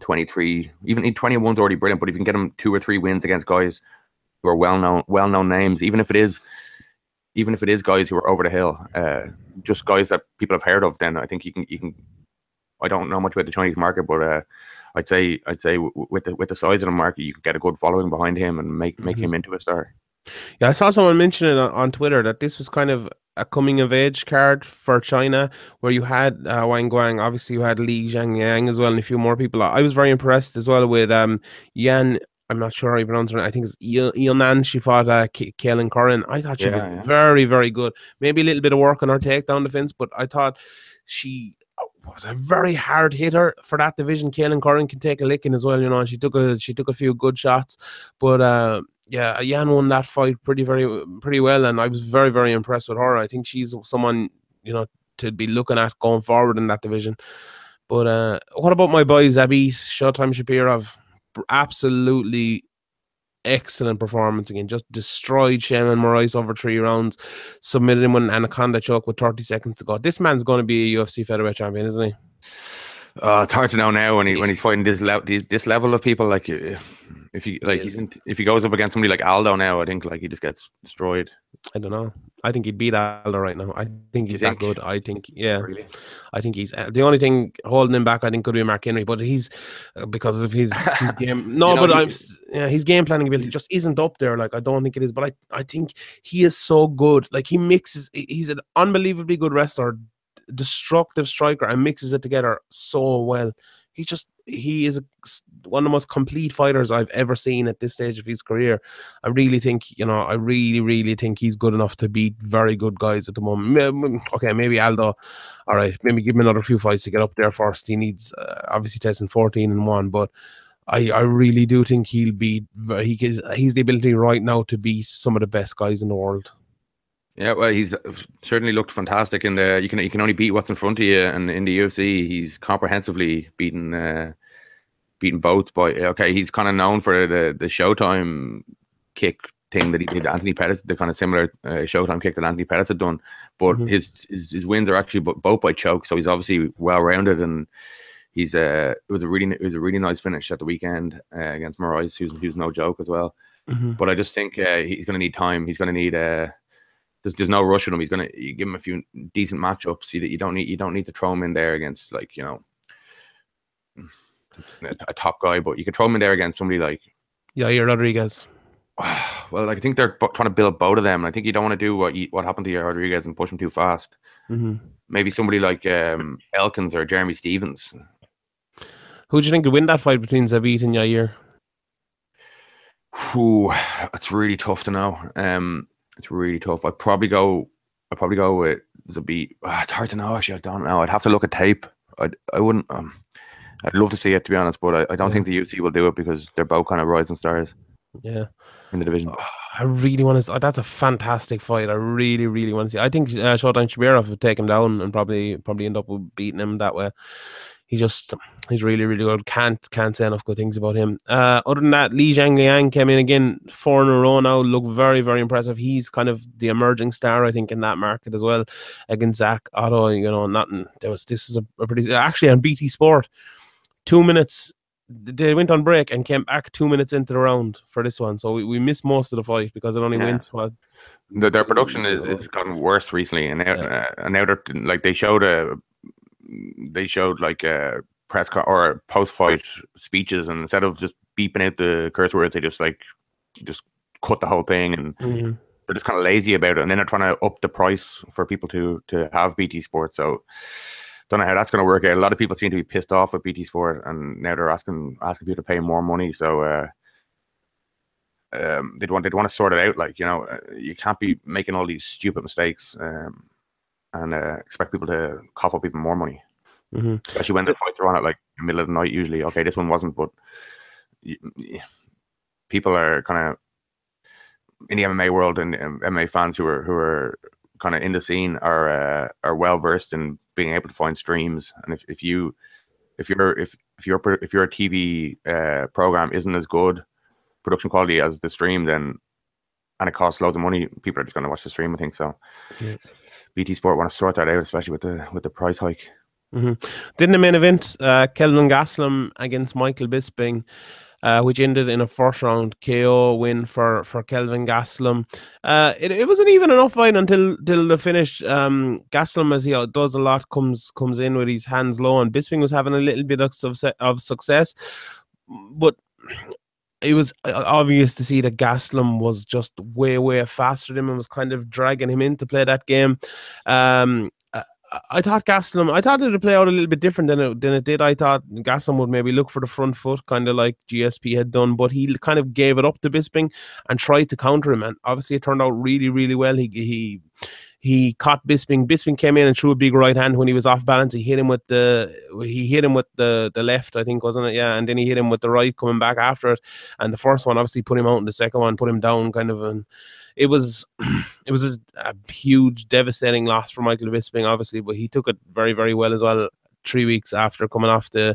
twenty three, even twenty one's already brilliant, but if you can get him two or three wins against guys who are well known well known names, even if it is even if it is guys who are over the hill, uh, just guys that people have heard of, then I think you can you can. I don't know much about the Chinese market, but uh, I'd say I'd say w- with the with the size of the market, you could get a good following behind him and make make Mhm. him into a star. Yeah, I saw someone mention it on, on Twitter that this was kind of a coming of age card for China, where you had uh, Wang Guan, obviously you had Li Jingliang as well, and a few more people. I was very impressed as well with um Yan. I'm not sure how you pronounce her. I think it's Xiaonan. She fought uh, K- Kaelin Curran. I thought she Yeah, was yeah. very, very good. Maybe a little bit of work on her takedown defense, but I thought she was a very hard hitter for that division. Kaelin Curran can take a licking as well, you know. And she took a she took a few good shots, but uh, yeah, Yan won that fight pretty very pretty well, and I was very very impressed with her. I think she's someone you know to be looking at going forward in that division. But uh, what about my boy Zabit Showtime Shapirov? Absolutely excellent performance again. Just destroyed Sheymon Moraes over three rounds, submitted him with an anaconda choke with 30 seconds to go. This man's going to be a UFC featherweight champion, isn't he? Uh, it's hard to know now when he when he's fighting this level this, level of people. Like if, if he like he's in, if he goes up against somebody like Aldo now, I think like he just gets destroyed. I don't know. I think he'd beat Aldo right now. I think he's that good. I think, yeah. Really? I think he's uh, the only thing holding him back. I think could be Mark Henry, but he's uh, because of his, his game. No, You know, but I'm yeah, his game planning ability just isn't up there. Like I don't think it is, but I I think he is so good. Like he mixes. He's an unbelievably good wrestler, destructive striker, and mixes it together so well. He just he is one of the most complete fighters I've ever seen at this stage of his career. I really think, you know, I really, really think he's good enough to beat very good guys at the moment. Okay, maybe Aldo. All right, maybe give him another few fights to get up there first. He needs uh, obviously testing 14 and one, but I, I really do think he'll be he is he's the ability right now to be some of the best guys in the world. Yeah, well, he's certainly looked fantastic in the. You can you can only beat what's in front of you, and in the UFC, he's comprehensively beaten uh, beaten both. But okay, he's kind of known for the the Showtime kick thing that he did. Anthony Pettis, the kind of similar uh, Showtime kick that Anthony Pettis had done, but Mhm. his, his his wins are actually both by choke. So he's obviously well rounded, and he's uh it was a really it was a really nice finish at the weekend uh, against Moraes, who's who's no joke as well. Mhm. But I just think uh, he's going to need time. He's going to need uh, there's there's no rush on him. He's going to you give him a few decent matchups. You, you don't need you don't need to throw him in there against like you know a, a top guy, but you can throw him in there against somebody like Yair Rodriguez. well, like, I think they're trying to build both of them. I think you don't want to do what you, what happened to Yair Rodriguez and push him too fast. hmm Maybe somebody like um, Elkins or Jeremy Stephens. Who do you think will win that fight between Zabit and Yair? Whew, it's really tough to know. Um, it's really tough. I'd probably go. I'd probably go with Zabit. Ah, it's hard to know. Actually, I don't know. I'd have to look at tape. I I wouldn't. Um, I'd love to see it to be honest, but I, I don't Yeah. think the UFC will do it because they're both kind of rising stars Yeah. in the division. I really want to. That's a fantastic fight. I really, really want to see. I think uh, Showtime Shabirov would take him down and probably probably end up with beating him that way. He just he's really, really good. Can't can't say enough good things about him. Uh, other than that, Li Jingliang came in again four in a row now. Look very, very impressive. He's kind of the emerging star, I think, in that market as well. Against Zak Ottow, you know, nothing. There was this is a, a pretty actually on BT Sport. Two minutes they went on break and came back two minutes into the round for this one. So we, we missed most of the fight because it only Yeah. went what The, their production is is gotten worse recently, and now, Yeah. uh, and now they're like they showed a they showed like a press co- or post fight speeches, and instead of just beeping out the curse words, they just like just cut the whole thing, and they're just kind of lazy about it. And then they're trying to up the price for people to to have BT Sport. So don't know how that's going to work out. A lot of people seem to be pissed off with BT Sport, and now they're asking asking people to pay more money. So. uh um, they'd want they'd want to sort it out. Like you know, uh, you can't be making all these stupid mistakes um, and uh, expect people to cough up even more money, hmm especially when the fights are on at like the middle of the night. Usually, okay, this one wasn't, but people are kind of in the MMA world and um, MMA fans who are who are kind of in the scene are uh, are well versed in being able to find streams. And if, if you if your if if your if your TV uh, program isn't as good production quality as the stream, then and it costs loads of money, people are just going to watch the stream. I think so. Yeah. BT Sport want to sort that out, especially with the with the price hike. Didn't the main event, uh, Kelvin Gastelum against Michael Bisping, uh, which ended in a first round KO win for for Kelvin Gastelum. Uh, it, it wasn't even enough fight until till the finish. Um, Gastelum, as he does a lot, comes comes in with his hands low, and Bisping was having a little bit of of success, but. It was uh, obvious to see that Gastelum was just way, way faster than him and was kind of dragging him in to play that game. Um, I- I thought Gastelum, I thought it would play out a little bit different than it, than it did. I thought Gastelum would maybe look for the front foot, kind of like GSP had done, but he kind of gave it up to Bisping and tried to counter him. And obviously, it turned out really, really well. He he he caught Bisping. Bisping came in and threw a big right hand when he was off balance. He hit him with the he hit him with the the left, I think, wasn't it? Yeah, and then he hit him with the right coming back after it. And the first one obviously put him out, and the second one put him down, kind of. And it was it was a, a huge, devastating loss for Michael Bisping, obviously, but he took it very, very well as well. Three weeks after coming off the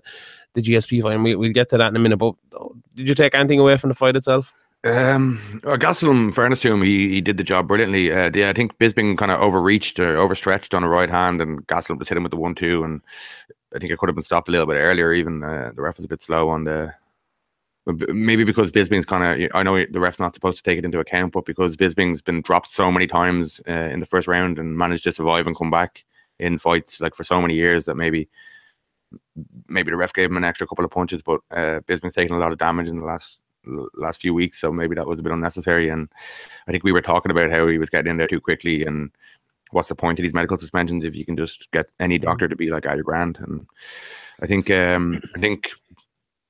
the GSP fight, and we, we'll get to that in a minute. But did you take anything away from the fight itself? Um, Gastelum, fairness to him, he, he did the job brilliantly. Uh, yeah, I think Bisping kind of overreached or overstretched on the right hand, and Gastelum just hit him with the one two, and I think it could have been stopped a little bit earlier. Even uh, the ref was a bit slow on the. Maybe because Bisping's kind of, I know the ref's not supposed to take it into account, but because Bisping's been dropped so many times uh, in the first round and managed to survive and come back in fights like for so many years that maybe maybe the ref gave him an extra couple of punches, but uh, taken a lot of damage in the last last few weeks, so maybe that was a bit unnecessary. And I think we were talking about how he was getting in there too quickly, and what's the point of these medical suspensions if you can just get any doctor to be like, "Ah, you're grand." And I think um, I think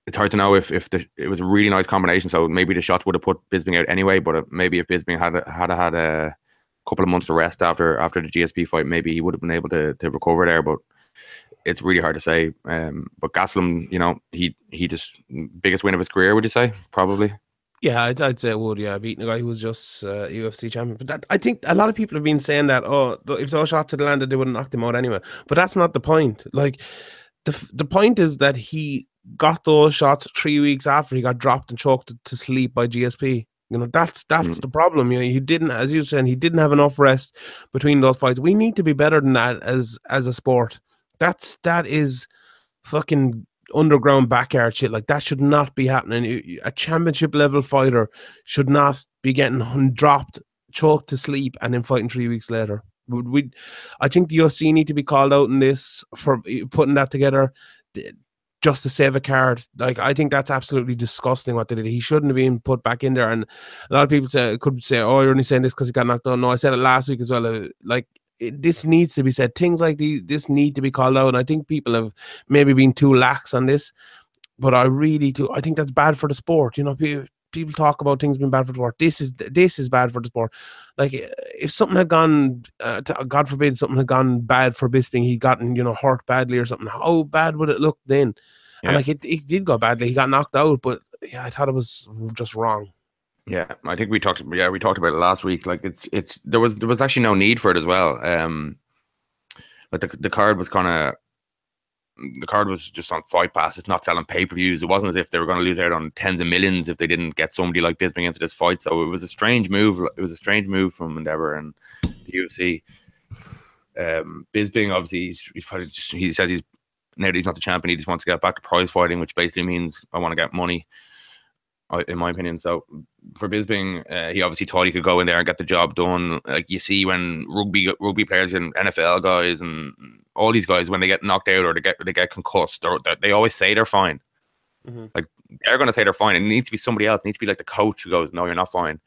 it's hard to know if if the, it was a really nice combination. So maybe the shot would have put Bisping out anyway, but uh, maybe if Bisping had had had a couple of months to rest after after the GSP fight, maybe he would have been able to to recover there, but it's really hard to say. Um, but Gastelum, you know, he he just biggest win of his career. Would you say? Probably. Yeah, I'd, I'd say it would. Yeah, beating a guy who was just uh, UFC champion. But that, I think a lot of people have been saying that. Oh, if those shots had landed, they would have knocked him out anyway. But that's not the point. Like the the point is that he got those shots three weeks after he got dropped and choked to sleep by GSP. You know, that's that's mm. the problem. You know, he didn't, as you said, he didn't have enough rest between those fights. We need to be better than that as as a sport. That's that is fucking underground backyard shit. Like that should not be happening. A championship level fighter should not be getting dropped, choked to sleep, and then fighting three weeks later. We, I think the UFC need to be called out in this for putting that together just to save a card. Like I think that's absolutely disgusting what they did. He shouldn't have been put back in there. And a lot of people say could say, "Oh, you're only saying this because he got knocked out." No, I said it last week as well. Uh, like it, this needs to be said. Things like these, this need to be called out. And I think people have maybe been too lax on this. But I really do. I think that's bad for the sport. You know, people, people talk about things being bad for the sport. This is this is bad for the sport. Like if something had gone, uh, to, God forbid, something had gone bad for Bisping, he'd gotten you know hurt badly or something. How bad would it look then? Yeah. And like it, it did go badly. He got knocked out, but yeah, I thought it was just wrong. Yeah, I think we talked. Yeah, we talked about it last week. Like it's it's there was there was actually no need for it as well. Um, the the card was kind of the card was just on fight pass. It's not selling pay per views. It wasn't as if they were going to lose out on tens of millions if they didn't get somebody like Bisping into this fight. So it was a strange move. It was a strange move from Endeavor and the UFC. Um, Bisping obviously he's, he's probably just, he says he's now that he's not the champion, he just wants to get back to prize fighting, which basically means I want to get money. In my opinion, so for Bisping, uh, he obviously thought he could go in there and get the job done. Like you see, when rugby rugby players and NFL guys and all these guys, when they get knocked out or they get they get concussed, or they always say they're fine. Mm-hmm. Like they're going to say they're fine. It needs to be somebody else. It needs to be like the coach who goes, "No, you're not fine.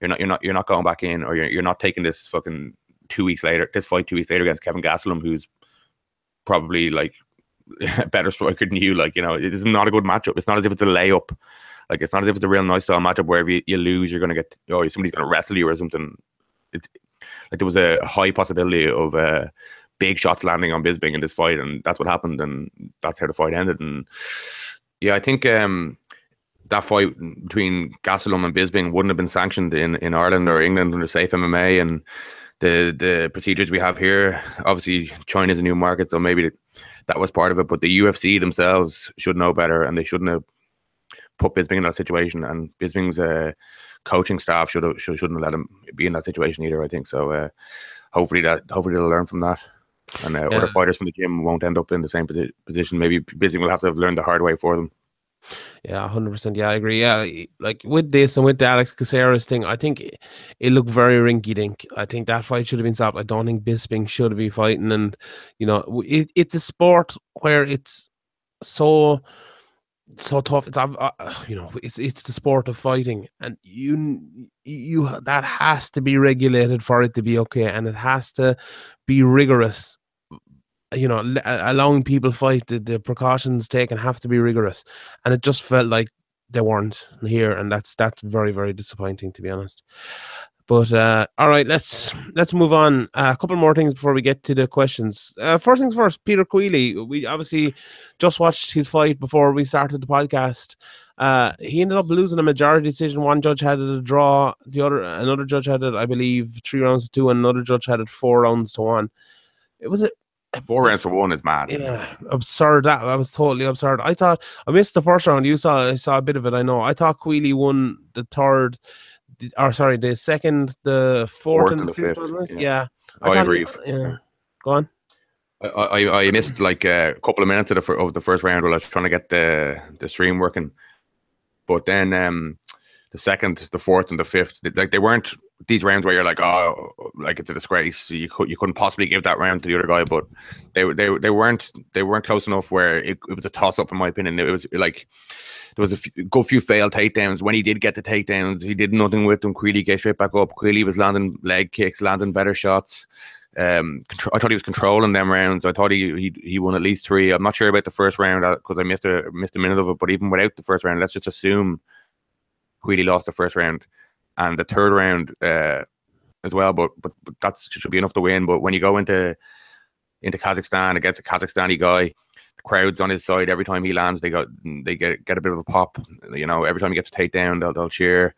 You're not. You're not. You're not going back in, or you're you're not taking this fucking two weeks later. This fight two weeks later against Kevin Gastelum, who's probably like a better striker than you. Like, you know, it is not a good matchup. It's not as if it's a layup. Like, it's not as if it's a real nice style matchup where if you, you lose, you're going to get, or somebody's going to wrestle you or something. It's like there was a high possibility of uh, big shots landing on Bisping in this fight, and that's what happened, and that's how the fight ended. And yeah, I think um, that fight between Gastelum and Bisping wouldn't have been sanctioned in, in Ireland or England under safe MMA and the the procedures we have here. Obviously, China's a new market, so maybe that was part of it. But the UFC themselves should know better, and they shouldn't have put Bisping in that situation. And Bisping's uh, coaching staff should have should, shouldn't have let him be in that situation either. I think so. Uh, hopefully that hopefully they'll learn from that. And uh, yeah. other fighters from the gym won't end up in the same posi- position. Maybe Bisping will have to have learned the hard way for them. Yeah, hundred percent. Yeah, I agree. Yeah, like with this and with the Alex Caceres thing, I think it, it, looked very rinky dink. I think that fight should have been stopped. I don't think Bisping should be fighting, and you know, it, it's a sport where it's so so tough. It's uh, you know, it's it's the sport of fighting, and you you that has to be regulated for it to be okay, and it has to be rigorous you know, allowing people fight, the, the precautions taken have to be rigorous, and it just felt like they weren't here, and that's that's very very disappointing to be honest. But uh, all right, let's let's move on. Uh, a couple more things before we get to the questions. Uh, first things first, Peter Queally. We obviously just watched his fight before we started the podcast. Uh, he ended up losing a majority decision. One judge had it a draw. The other, another judge had it, I believe, three rounds to two, and another judge had it four rounds to one. It was a Four rounds to one is mad. Yeah, absurd. That I was totally absurd. I thought I missed the first round. You saw I saw a bit of it. I know. I thought Queally won the third, or sorry, the second, the fourth, fourth and the fifth. fifth yeah. yeah. I, I agree. Yeah, go on. I, I, I missed like a couple of minutes of the, of the first round while I was trying to get the the stream working, but then um, the second, the fourth, and the fifth, like they weren't these rounds where you're like, oh, like it's a disgrace. You could you couldn't possibly give that round to the other guy, but they they they weren't they weren't close enough where it, it was a toss up in my opinion. It was like there was a few, good few failed takedowns. When he did get the takedowns, he did nothing with them. Queally get straight back up. Queally was landing leg kicks, landing better shots. Um, I thought he was controlling them rounds. I thought he he he won at least three. I'm not sure about the first round because uh, I missed a missed a minute of it. But even without the first round, let's just assume Queally lost the first round and the third round uh, as well. But, but but that should be enough to win. But when you go into into Kazakhstan against a Kazakhstani guy, crowds on his side every time he lands. They got they get get a bit of a pop. You know, every time he gets a takedown, they'll they'll cheer.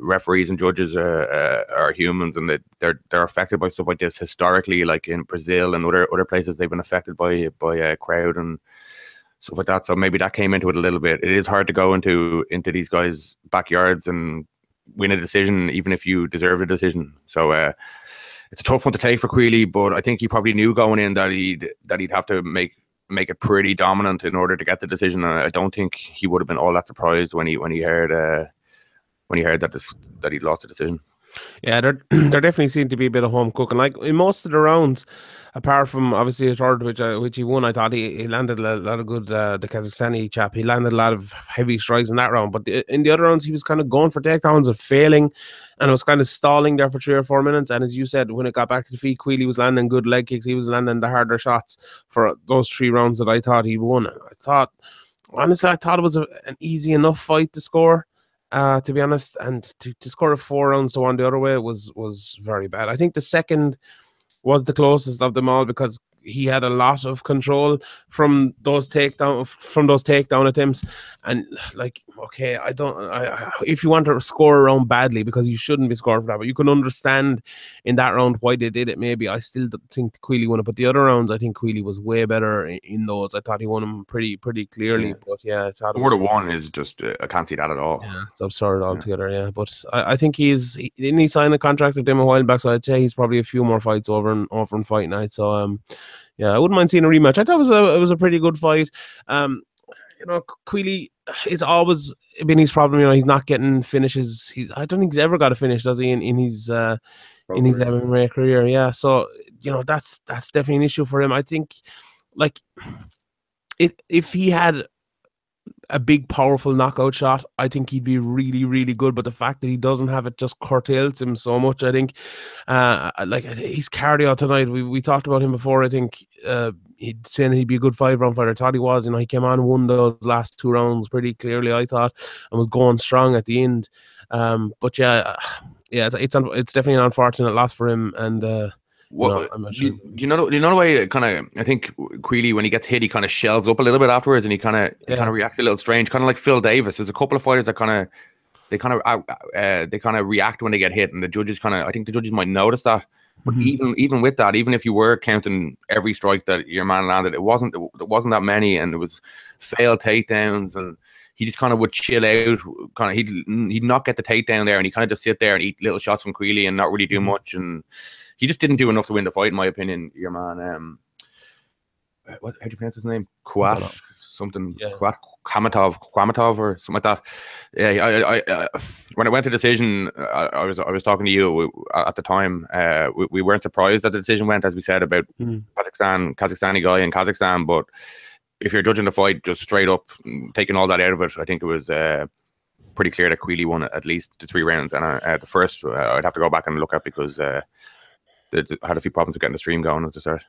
Referees and judges uh, uh, are humans, and they, they're they're affected by stuff like this historically. Like in Brazil and other other places, they've been affected by by a crowd and stuff like that. So maybe that came into it a little bit. It is hard to go into into these guys' backyards and win a decision, even if you deserve a decision. So uh, it's a tough one to take for Queally, but I think he probably knew going in that he'd that he'd have to make make it pretty dominant in order to get the decision. And I don't think he would have been all that surprised when he when he heard uh, when he heard that this that he'd lost the decision. Yeah, there there definitely seemed to be a bit of home cooking. Like in most of the rounds, apart from obviously the third, which uh, which he won, I thought he, he landed a lot of good. Uh, the Kazakhstani chap, he landed a lot of heavy strikes in that round. But in the other rounds, he was kind of going for takedowns and failing, and was kind of stalling there for three or four minutes. And as you said, when it got back to the feet, Queally was landing good leg kicks. He was landing the harder shots for those three rounds that I thought he won. I thought, honestly, I thought it was a, an easy enough fight to score uh, to be honest. And to, to score four rounds to one the other way was was very bad. I think the second was the closest of them all because he had a lot of control from those takedown from those takedown attempts. And like okay i don't I, if you want to score around badly because you shouldn't be scoring for that but you can understand in that round why they did it maybe. I still think Queally won it but the other rounds i think Queally was way better in, in those. I thought he won them pretty pretty clearly yeah. but yeah I thought four to one is just uh, i can't see that at all. Yeah it's absurd altogether yeah, yeah. but I, I think he's he, didn't he sign a contract with them a while back? So i'd say he's probably a few more fights over and over in fight night so um yeah, I wouldn't mind seeing a rematch. I thought it was a it was a pretty good fight. Um, you know, Queally it's always been his problem. You know, he's not getting finishes. He's I don't think he's ever got a finish, does he? In, in his uh, in his MMA career, yeah. So you know, that's that's definitely an issue for him. I think, like, if if he had a big, powerful knockout shot, I think he'd be really, really good. But the fact that he doesn't have it just curtails him so much. I think, uh, like his cardio tonight, we, we talked about him before. I think uh, he'd saying he'd be a good five round fighter. I thought he was. You know, he came on won those last two rounds pretty clearly. I thought and was going strong at the end. Um, but yeah, yeah, it's it's, it's definitely an unfortunate loss for him. And uh, well, no, sure. do, you know? Do you know the way? Kind of, I think Queally when he gets hit, he kind of shells up a little bit afterwards, and he kind of yeah. kind of reacts a little strange, kind of like Phil Davis. There's a couple of fighters that kind of they kind of uh, uh, they kind of react when they get hit, and the judges kind of I think the judges might notice that. But mm-hmm. even even with that, even if you were counting every strike that your man landed, it wasn't it wasn't that many, and it was failed takedowns, and he just kind of would chill out. Kind of he'd he'd not get the takedown there, and he kind of just sit there and eat little shots from Queally and not really do mm-hmm. much, and he just didn't do enough to win the fight, in my opinion. Your man, um, what how do you pronounce his name? Kwat something yeah. Kwat Kamatov, Kwamatov or something like that. Yeah, I, I, uh, when it went to decision, I, I, was I was talking to you at the time. Uh, we, we weren't surprised that the decision went, as we said about mm. Kazakhstan, Kazakhstani guy in Kazakhstan. But if you're judging the fight just straight up, taking all that out of it, I think it was. Uh, pretty clear that Queally won at least the three rounds, and uh, the first uh, I'd have to go back and look at because uh, they had a few problems with getting the stream going at the start.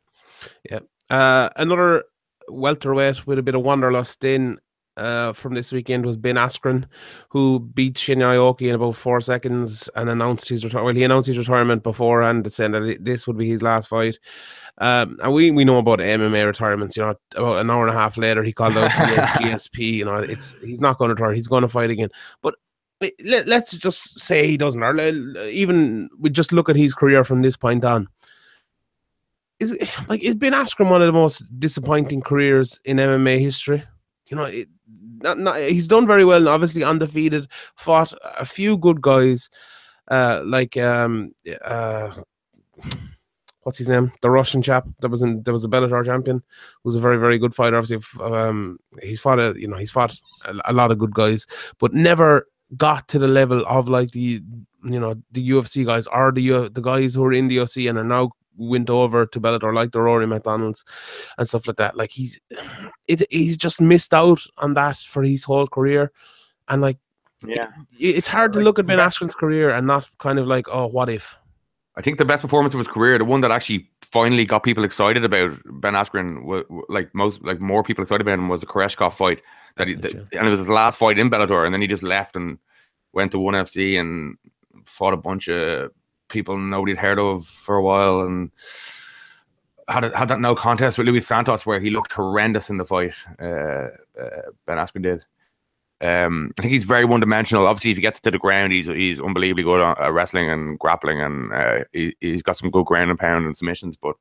Yeah. Uh, another welterweight with a bit of wanderlust in uh, from this weekend was Ben Askren, who beat Shinya Aoki in about four seconds and announced his retirement. Well, he announced his retirement beforehand, saying that this would be his last fight. Um, and we, we know about MMA retirements. You know, about an hour and a half later, he called out GSP. You know, it's he's not going to retire. He's going to fight again. But let, us just say he doesn't, or even we just look at his career from this point on. Is like is Ben Askren one of the most disappointing careers in MMA history? You know, it, not, not, he's done very well. Obviously, undefeated, fought a few good guys, uh, like um, uh, what's his name? The Russian chap that was in that was a Bellator champion, who's a very very good fighter. Obviously, um, he's fought a you know he's fought a, a lot of good guys, but never got to the level of like the you know the UFC guys or the the guys who are in the UFC and are now went over to Bellator like the Rory MacDonald's and stuff like that. Like he's it he's just missed out on that for his whole career, and like yeah, it, it's hard to look at Ben Askren's career and not kind of like oh what if. I think the best performance of his career, the one that actually finally got people excited about Ben Askren, like most like more people excited about him, was the Koreshkov fight that he, that, and it was his last fight in Bellator, and then he just left and went to ONE FC and fought a bunch of people nobody'd heard of for a while, and had a, had that no contest with Luis Santos where he looked horrendous in the fight. Uh, uh, ben Askren did. Um, I think he's very one dimensional. Obviously, if he gets to the ground, he's he's unbelievably good at wrestling and grappling, and uh, he, has got some good ground and pound and submissions. But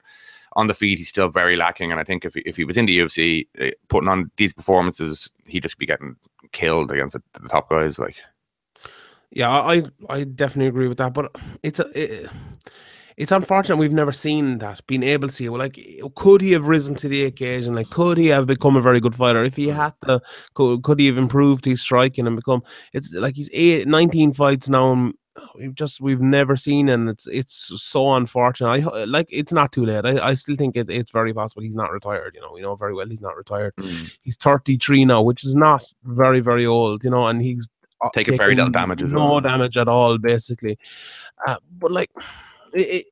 on the feet, he's still very lacking. And I think if he, if he was in the UFC, uh, putting on these performances, he'd just be getting killed against the, the top guys. Like, yeah, I I definitely agree with that. But it's a. It, it's unfortunate we've never seen that, being able to see, well, like, could he have risen to the occasion? Like, could he have become a very good fighter? If he mm. had to, could, could he have improved his striking and become, it's like he's eight, 19 fights now and we've just, we've never seen, and it's, it's so unfortunate. I like, it's not too late. I, I still think it, it's very possible he's not retired. You know, we know very well he's not retired. Mm. He's 33 now, which is not very, very old, you know, and he's taking very little damage no well. damage at all, basically. Uh, but like, it,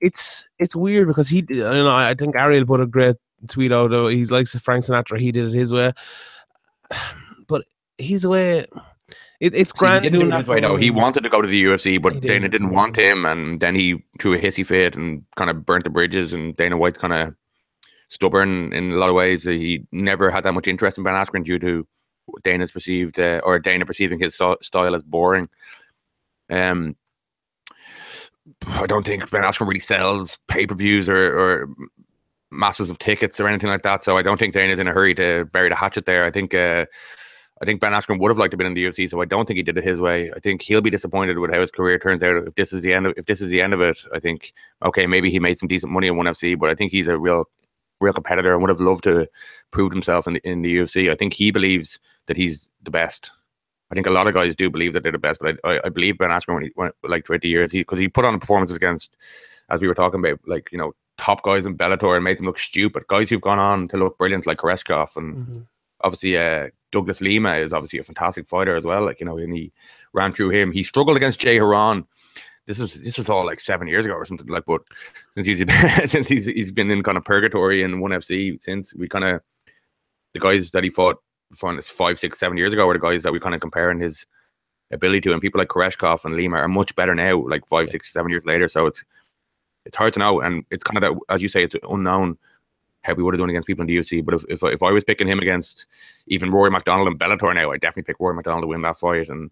it's it's weird because he, you know, I think Ariel put a great tweet out. Of, he's like Frank Sinatra. He did it his way, but his way. It, it's See, grand doing that. Way, no, he wanted to go to the UFC, but Dana didn't want him, and then he threw a hissy fit and kind of burnt the bridges. And Dana White's kind of stubborn in a lot of ways. He never had that much interest in Ben Askren due to Dana's perceived uh, or Dana perceiving his style as boring. Um, I don't think Ben Askren really sells pay per views or, or masses of tickets or anything like that. So I don't think Dana's in a hurry to bury the hatchet there. I think uh, I think Ben Askren would have liked to be in the UFC, so I don't think he did it his way. I think he'll be disappointed with how his career turns out. If this is the end of if this is the end of it, I think okay, maybe he made some decent money in ONE FC, but I think he's a real real competitor and would have loved to prove himself in the, in the UFC. I think he believes that he's the best I think a lot of guys do believe that they're the best, but I, I, I believe Ben Askren when he went like throughout the years, he because he put on performances against, as we were talking about, like you know top guys in Bellator and made them look stupid. Guys who've gone on to look brilliant, like Koreshkov and mm-hmm. obviously uh, Douglas Lima is obviously a fantastic fighter as well. Like you know, and he ran through him. He struggled against Jay Hieron. This is this is all like seven years ago or something like. But since he's since he's he's been in kind of purgatory in ONE FC since we kind of the guys that he fought from five, six, seven years ago were the guys that we kind of comparing his ability to, and people like Koreshkov and Lima are much better now, like five, six, seven years later. So it's it's hard to know, and it's kind of that, as you say, it's unknown how we would have done against people in the UFC. But if, if if I was picking him against even Rory MacDonald and Bellator now, I'd definitely pick Rory MacDonald to win that fight, and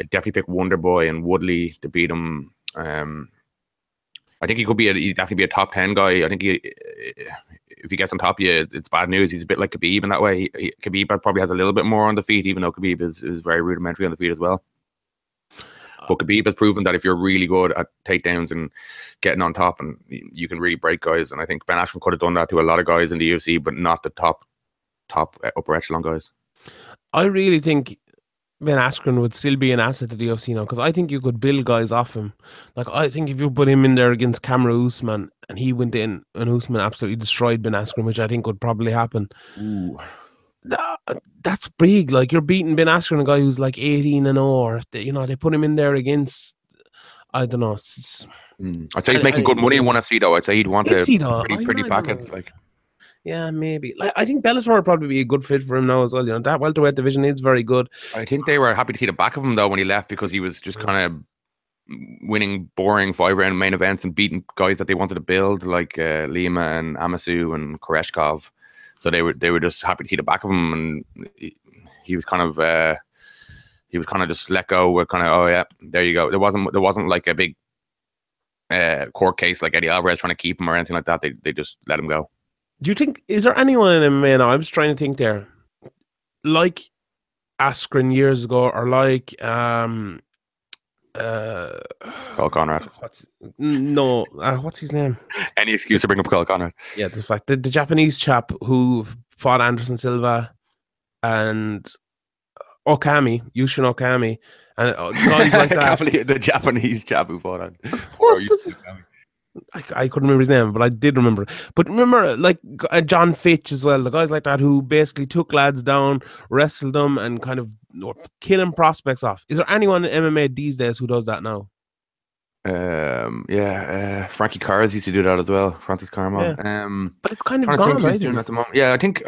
I'd definitely pick Wonder Boy and Woodley to beat him. Um, I think he could be a, he'd definitely be a top ten guy. I think he if he gets on top of you, it's bad news. He's a bit like Khabib in that way. He, Khabib probably has a little bit more on the feet, even though Khabib is, is very rudimentary on the feet as well. But Khabib has proven that if you're really good at takedowns and getting on top, and you can really break guys. And I think Ben Askren could have done that to a lot of guys in the UFC, but not the top, top uh, upper echelon guys. I really think Ben Askren would still be an asset to the UFC now because I think you could build guys off him. Like I think if you put him in there against Kamaru Usman and he went in and Usman absolutely destroyed Ben Askren, which I think would probably happen. Ooh. That, that's big. Like you're beating Ben Askren, a guy who's like 18 and 0. You know, they put him in there against I don't know. Mm. I'd say he's making good money in ONE FC though. I'd say he'd want a pretty pretty packet. Like yeah, maybe. Like I think Bellator would probably be a good fit for him now as well. You know, that welterweight division is very good. I think they were happy to see the back of him though when he left because he was just kind of winning boring five round main events and beating guys that they wanted to build like uh, Lima and Amoussou and Koreshkov. So they were they were just happy to see the back of him, and he, he was kind of uh, he was kind of just let go. With kind of oh yeah, there you go. There wasn't there wasn't like a big uh, court case like Eddie Alvarez trying to keep him or anything like that. They they just let him go. Do you think is there anyone in MMA now? I was trying to think there, like Askren years ago, or like um, uh, Carl Conrad. What's no? Uh, what's his name? Any excuse to bring up Carl Conrad? Yeah, the fact the, the Japanese chap who fought Anderson Silva and Okami, Yushin Okami, and uh, guys like that. the Japanese chap who fought. On. I, I couldn't remember his name, but I did remember. But remember, like uh, Jon Fitch as well, the guys like that who basically took lads down, wrestled them, and kind of killing prospects off. Is there anyone in MMA these days who does that now? Um, yeah, uh, Frankie Cars used to do that as well. Francis Carmont. Yeah. Um, but it's kind of gone, right? Doing at the moment. Yeah, I think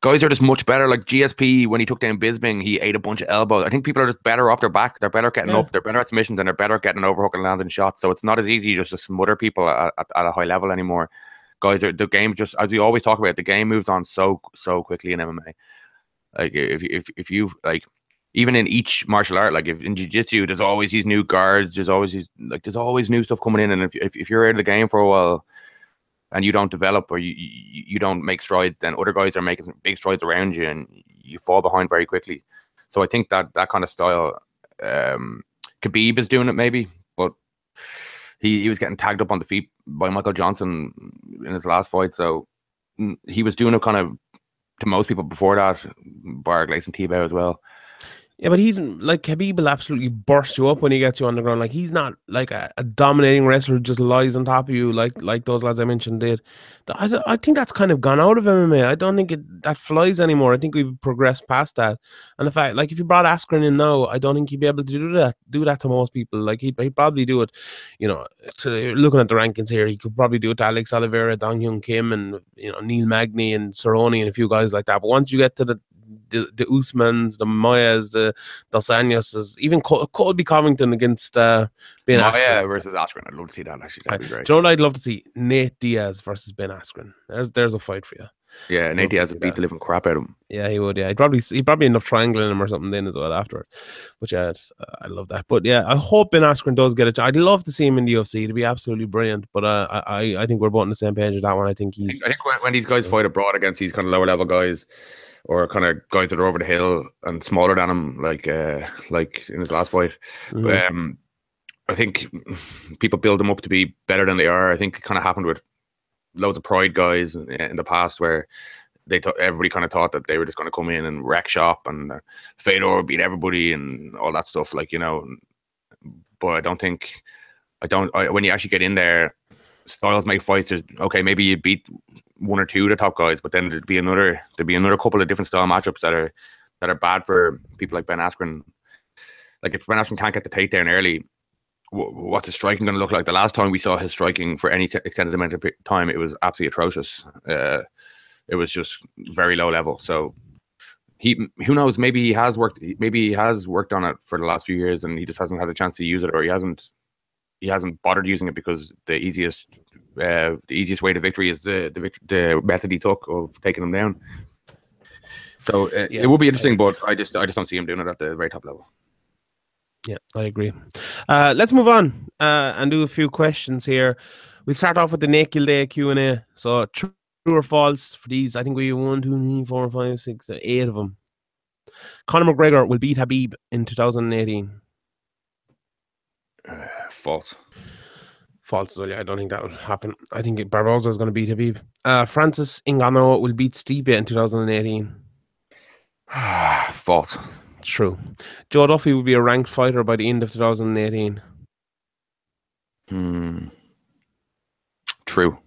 guys are just much better. Like GSP, when he took down Bisping, he ate a bunch of elbows. I think people are just better off their back. They're better getting yeah. up. They're better at submissions and they're better at getting an overhook and landing shots. So it's not as easy just to smother people at, at, at, a high level anymore. guys are the game just as we always talk about. The game moves on so so quickly in MMA. Like if if if you've like even in each martial art, like if in jiu-jitsu, there's always these new guards, there's always these like there's always new stuff coming in, and if if, if you're out of the game for a while and you don't develop or you, you you don't make strides, then other guys are making big strides around you, and you fall behind very quickly. So I think that that kind of style, um, Khabib is doing it maybe, but he, he was getting tagged up on the feet by Michael Johnson in his last fight. So mm, he was doing it kind of to most people before that, bar Gleison Tibau as well. Yeah, but he's like Khabib will absolutely burst you up when he gets you on the ground. Like he's not like a, a dominating wrestler who just lies on top of you like like those lads I mentioned did. I, I think that's kind of gone out of MMA. I don't think it that flies anymore. I think we've progressed past that. And the fact, like if you brought Askren in now, I don't think he'd be able to do that. Do that to most people. Like he'd, he'd probably do it. You know, to, looking at the rankings here, he could probably do it to Alex Oliveira, Dong Hyun Kim, and you know Neil Magny and Cerrone and a few guys like that. But once you get to the the, the Usmans, the Maias, the Dos Anjoses, even Col- Colby Covington against uh, Ben Maia Askren. versus Askren. I'd love to see that actually. That'd be great. Do you know what I'd love to see? Nate Diaz versus Ben Askren. There's there's a fight for you. Yeah, Nate Diaz would beat that. the living crap out of him. Yeah, he would. Yeah, he'd probably he'd probably end up triangling him or something then as well afterwards. Which yeah, uh, I love that. But yeah, I hope Ben Askren does get it. I'd love to see him in the UFC. It'd be absolutely brilliant. But uh, I I I think we're both on the same page with that one. I think I he's think, I think when, when these guys fight abroad against these kind of lower level guys, or kind of guys that are over the hill and smaller than him, like uh, like in his last fight, Mhm. um, I think people build them up to be better than they are. I think it kind of happened with loads of pride guys in, in the past where they thought everybody kind of thought that they were just going to come in and wreck shop and uh, Fedor beat everybody and all that stuff. Like you know, but I don't think I don't. I, when you actually get in there, styles make fights. There's okay, maybe you beat one or two of the top guys, but then there'd be another there'd be another couple of different style matchups that are that are bad for people like Ben Askren. Like if Ben Askren can't get the takedown early, what's his striking going to look like? The last time we saw his striking for any extended amount of time, it was absolutely atrocious. Uh, it was just very low level. So he, who knows? Maybe he has worked. Maybe he has worked on it for the last few years, and he just hasn't had a chance to use it, or he hasn't. He hasn't bothered using it because the easiest, uh, the easiest way to victory is the the, the method he took of taking him down. So uh, Yeah. it would be interesting, but I just I just don't see him doing it at the very top level. Yeah, I agree. Uh, let's move on uh, and do a few questions here. We start off with the Naked Day Q and A. So true or false for these? I think we have one, two, three, four, five, six, uh, eight of them. Conor McGregor will beat Habib in 2018. False. False. Well, yeah, I don't think that will happen. I think Barboza is going to beat Habib. Uh, Francis Ngannou will beat Stipe in 2018. false. True. Joe Duffy will be a ranked fighter by the end of 2018. Hmm. True.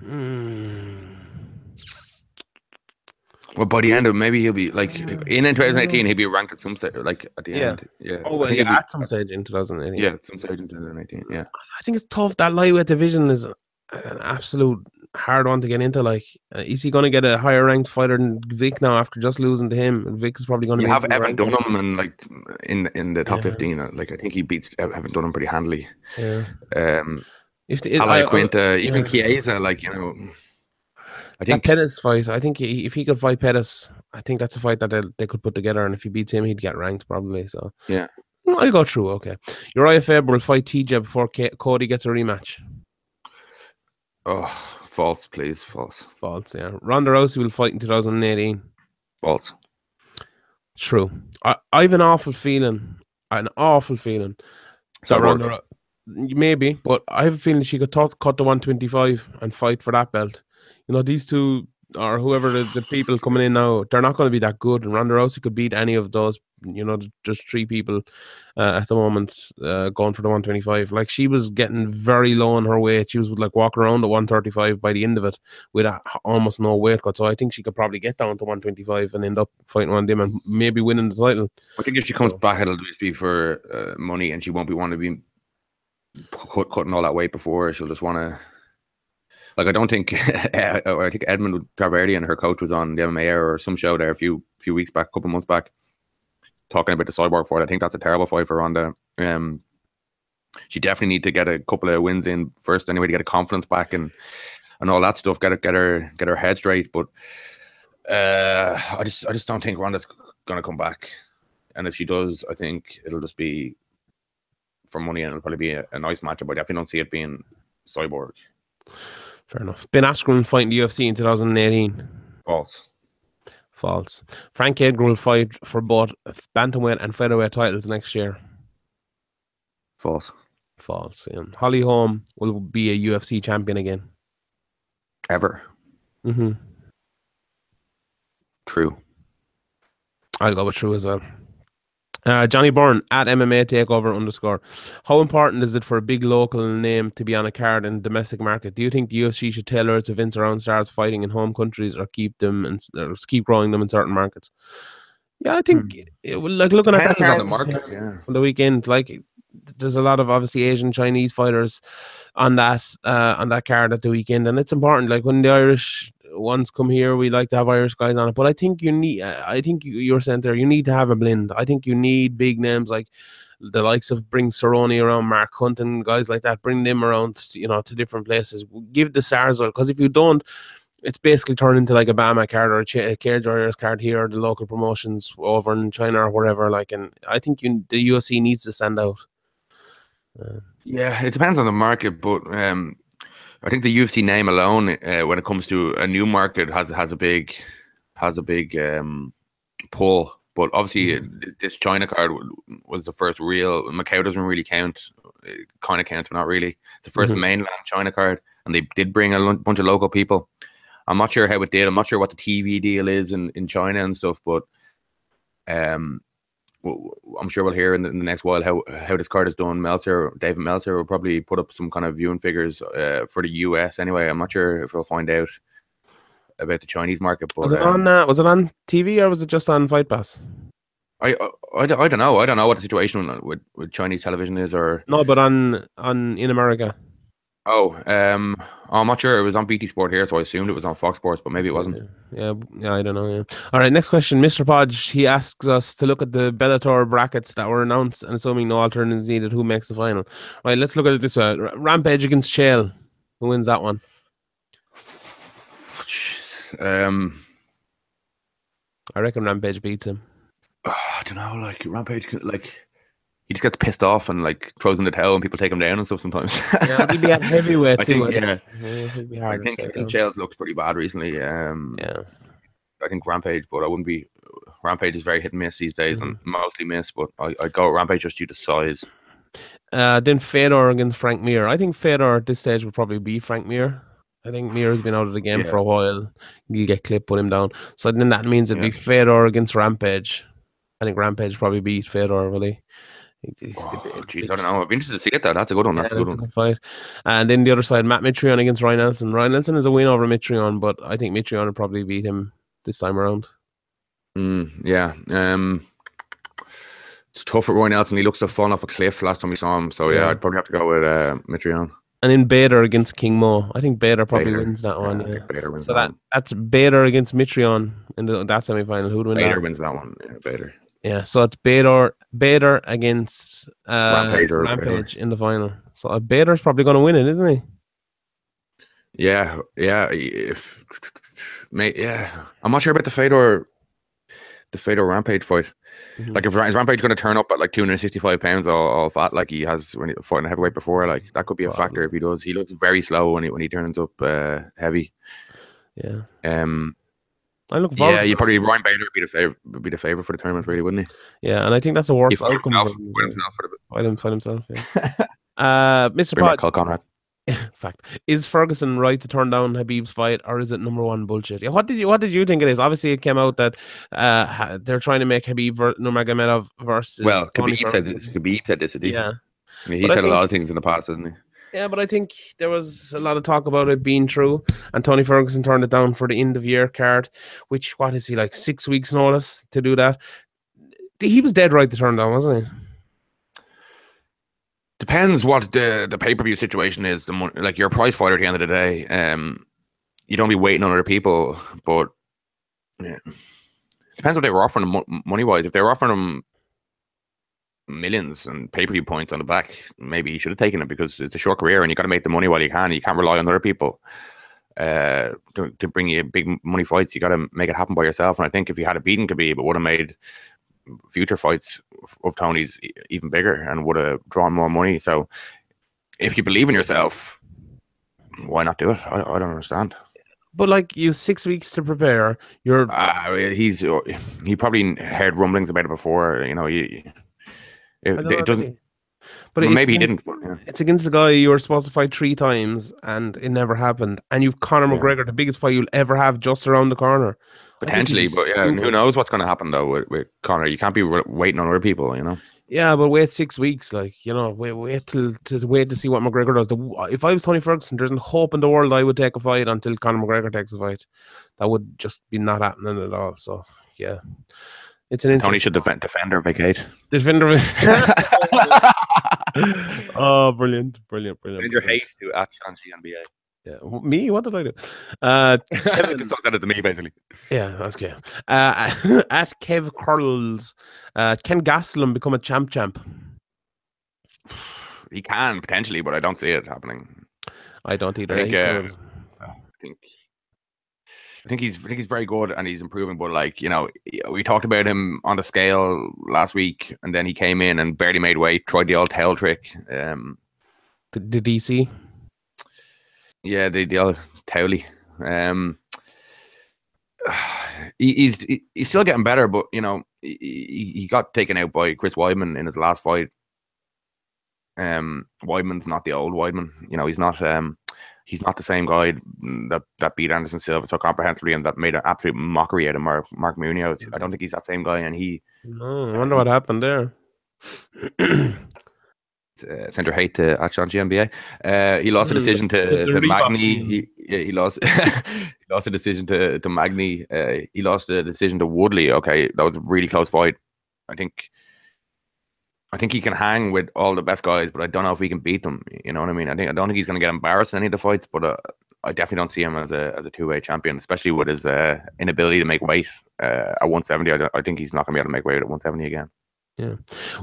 Hmm. Well, by the end of maybe he'll be like in in 2018 he'll be ranked at some stage, like at the Yeah. end. Yeah. Oh, I well, yeah, he'll be- at some stage in 2018. Yeah, at some stage in 2018. Yeah. I think it's tough. That lightweight division is an absolute hard one to get into. Like, uh, is he going to get a higher ranked fighter than Vick now after just losing to him? And Vick is probably going to You have Evan Dunham and like in in the top Yeah. 15. uh, Like I think he beats Evan Dunham pretty handily. Yeah. Um, If the, Ally I- I- Quinta, even yeah. Chiesa, like you know, I that think Pettis fight, I think he, if he could fight Pettis, I think that's a fight that they, they could put together. And if he beats him, he'd get ranked probably. So Yeah. Mm, I'll go through. Okay, Uriah Faber will fight TJ before K- Cody gets a rematch. oh, false, please, false, False. Yeah, Ronda Rousey will fight in 2018. false. True. I, I have an awful feeling, an awful feeling So that Ronda, maybe, but I have a feeling she could tot- cut to 125 and fight for that belt. You know, these two or whoever the, the people coming in now, they're not going to be that good. And Ronda Rousey could beat any of those, you know, just three people uh, at the moment uh, going for the 125. Like she was getting very low on her weight. She was like walking around at 135 by the end of it with a, almost no weight cut. So I think she could probably get down to 125 and end up fighting one them and maybe winning the title. I think if she comes So- back, it'll just be for uh, money, and she won't be wanting to be cut, cutting all that weight before. She'll just want to. Like I don't think, or I think Edmond Tarverdyan, her coach, was on the MMA or some show there a few few weeks back, a couple months back, talking about the cyborg fight. I think that's a terrible fight for Ronda. Um, she definitely need to get a couple of wins in first anyway to get a confidence back. And and all that stuff. Get her, get her, get her head straight. But uh, I just, I just don't think Ronda's gonna come back. And if she does, I think it'll just be for money, and it'll probably be a, a nice matchup. But I definitely don't see it being Cyborg. Fair enough. Ben Askren fighting the UFC in 2018. False. False. Frank Edgar will fight for both bantamweight and featherweight titles next year. False. False. Yeah. Holly Holm will be a UFC champion again. Ever. Mm-hmm. True. I'll go with true as well. Uh, Johnny Byrne at MMA Takeover underscore. How important is it for a big local name to be on a card in the domestic market? Do you think the UFC should tailor its events around stars fighting in home countries, or keep them and or keep growing them in certain markets? Yeah, I think it, will- like looking at that on the market. Yeah. from the weekend, like there's a lot of obviously Asian Chinese fighters on that uh on that card at the weekend, and it's important. Like when the Irish ones come here, we like to have Irish guys on it. But I think you need, uh, I think you- you're saying there, you need to have a blend. I think you need big names like the likes of bring Cerrone around, Mark Hunt and guys like that. Bring them around, you know, to different places. Give the stars because if you don't. It's basically turned into like a BAMMA card or a, Ch- a Cage Warriors card here, or the local promotions over in China or wherever. Like, and I think you, the UFC needs to stand out. Yeah, it depends on the market, but um, I think the UFC name alone, uh, when it comes to a new market, has has a big has a big um, pull. But obviously, uh, th- this China card was the first real. Macau doesn't really count. It kind of counts, but not really. It's the 1st Mhm. mainland China card, and they did bring a bunch of local people. I'm not sure how it did. I'm not sure what the TV deal is in, in China and stuff, but um, I'm sure we'll hear in the, in the next while how how this card is done. Meltzer, David Meltzer will probably put up some kind of viewing figures uh, for the US anyway. I'm not sure if we'll find out about the Chinese market, but Was it um, on? Uh, was it on TV or was it just on Fight Pass? I, I I don't I don't know. I don't know what the situation with, with Chinese television is, or No, but on on in America. Oh, um, I'm not sure. It was on BT Sport here, so I assumed it was on Fox Sports, but maybe it wasn't. Yeah, yeah, I don't know. Yeah. All right, next question, Mr. Podge. He asks us to look at the Bellator brackets that were announced, and assuming no alternatives needed, who makes the final? Right, let's look at it this way: Rampage against Chael. Who wins that one? Um, I reckon Rampage beats him. I don't know. Like Rampage, like he just gets pissed off and like throws in the towel, and people take him down and stuff sometimes. Yeah, he'd be at heavyweight I too. think, I yeah. Yeah, I think I think looks pretty bad recently. Um, Yeah, I think Rampage, but I wouldn't be. Rampage is very hit and miss these days, and Mm-hmm. mostly miss. But I I go Rampage just due to size. uh, then Fedor against Frank Mir. I think Fedor at this stage would probably be Frank Mir. I think Mir's been out of the game for a while. He'll get clipped, put him down. So then that means it'd be Fedor against Rampage. I think Rampage probably beat Fedor, really. Oh, I don't know. I'd be interested to see it though. That's a good one. That's a good one. Fight. And then the other side, Matt Mitrione against Roy Nelson. Roy Nelson is a win over Mitrione, but I think Mitrione will probably beat him this time around. Mm, yeah. Um, it's tough for Roy Nelson. He looks to have fallen off a cliff last time we saw him. So yeah, Yeah. I'd probably have to go with uh, Mitrione. And then Bader against King Mo. I think Bader probably Bader. wins that one. Yeah. Wins So that that one. that's Bader against Mitrione in the, that semi final. Who'd win Bader that? wins that one. Yeah, Bader. Yeah, so it's Bader Bader against uh, Rampage in the final. So uh, Bader's probably going to win it, isn't he? Yeah, yeah. If, mate, yeah. I'm not sure about the Fedor, the Fedor Rampage fight. Mhm. Like, if is Rampage going to turn up at like 265 pounds all, all fat like he has when he fought in heavyweight before? Like, that could be a factor if he does. He looks very slow when he when he turns up uh, heavy. Yeah, Um, I look forward. yeah, you probably Ryan Bader would be the favorite, would be the favorite for the tournament, really, wouldn't he? Yeah, and I think that's the worst fought outcome. himself, for him. fought himself for the Fight him, fight himself. Yeah. uh, Mr. bring Pod, Kyle Conrad. fact is Ferguson right to turn down Habib's fight, or is it number one bullshit? Yeah, what did you what did you think it is? Obviously, it came out that uh ha- they're trying to make Habib ver- Nurmagomedov versus Well, Tony Khabib said, Ferguson. Khabib said this, did he? Yeah, I mean, he But I said a lot of things in the past, hasn't he? Yeah, but I think there was a lot of talk about it being true, and Tony Ferguson turned it down for the end of year card, which what is he like six weeks notice to do that? He was dead right to turn down, wasn't he? Depends what the the pay per view situation is. The mon- like you're a prize fighter at the end of the day. Um, you don't be waiting on other people, but yeah. depends what they were offering money wise. If they were offering him millions and pay per view points on the back, maybe he should have taken it because it's a short career and you got to make the money while you can. You can't rely on other people. uh, to, to bring you big money fights. You got to make it happen by yourself. And I think if you had a beaten Khabib, it would have made future fights of Tony's even bigger and would have drawn more money. So if you believe in yourself, why not do it? I, I don't understand. But like you, six weeks to prepare. You're Uh, he's he probably heard rumblings about it before. You know, he, I it, it doesn't. But well, maybe he didn't. yeah. It's against the guy you were supposed to fight three times, and it never happened. And you've Conor Yeah. McGregor, the biggest fight you'll ever have, just around the corner. Potentially, but yeah, and who knows what's going to happen though with, with Conor? You can't be re- waiting on other people. You know. Yeah, but wait six weeks, like you know, wait, wait till to wait to see what McGregor does. The, if I was Tony Ferguson, there's no hope in the world I would take a fight until Conor McGregor takes a fight. That would just be not happening at all. So yeah, it's an Tony should defend, defend or vacate. defender. oh, brilliant, brilliant, brilliant. brilliant. to at Sanji NBA. Yeah, me? What did I do? Uh, Kevin- Just don't send to me, basically. Yeah, okay. Uh, at Kev Curls, uh, can Gastelum become a champ champ? He can potentially, but I don't see it happening. I don't either. think, uh. I think. I think he's I think he's very good and he's improving, but like you know, we talked about him on the scale last week, and then he came in and barely made weight, tried the old tail trick. Um, the, the DC. yeah, the the old towley. Um, he, he's he- he's still getting better, but you know, he, he got taken out by Chris Weidman in his last fight. Um, Weidman's not the old Weidman. You know, he's not um, he's not the same guy that that beat Anderson Silva so comprehensively and that made an absolute mockery out of Mark Mark Munoz. I don't think he's that same guy, and he No, I wonder what happened there. uh, sent her hate to Achan GMBA. Uh, he lost a Mm, decision to, to Magny. He, he lost. he lost a decision to to Magny. Uh, he lost a decision to Woodley. Okay, that was a really close fight. I think. I think he can hang with all the best guys, but I don't know if he can beat them. You know what I mean? I think I don't think he's going to get embarrassed in any of the fights, but uh, I definitely don't see him as a as a two way champion, especially with his uh, inability to make weight uh, at 170. I, I think he's not going to be able to make weight at 170 again. Yeah,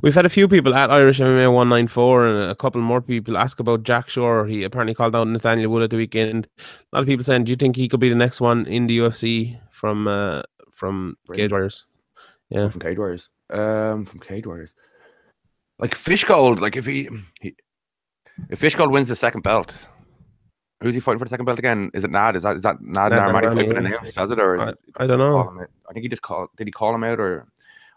we've had a few people at Irish MMA 194 and a couple more people ask about Jack Shore. He apparently called out Nathaniel Wood at the weekend. A lot of people saying, Do you think he could be the next one in the UFC from uh, from Cage Warriors? Yeah. from Cage Warriors. Um, from Cage Warriors. Like Fishgold, like if he, he if Fishgold wins the second belt, who's he fighting for the second belt again? Is it Nad? Is that is that Nad Narimani been yeah. announced? Has it or I, I don't know. I think he just called. Did he call him out or?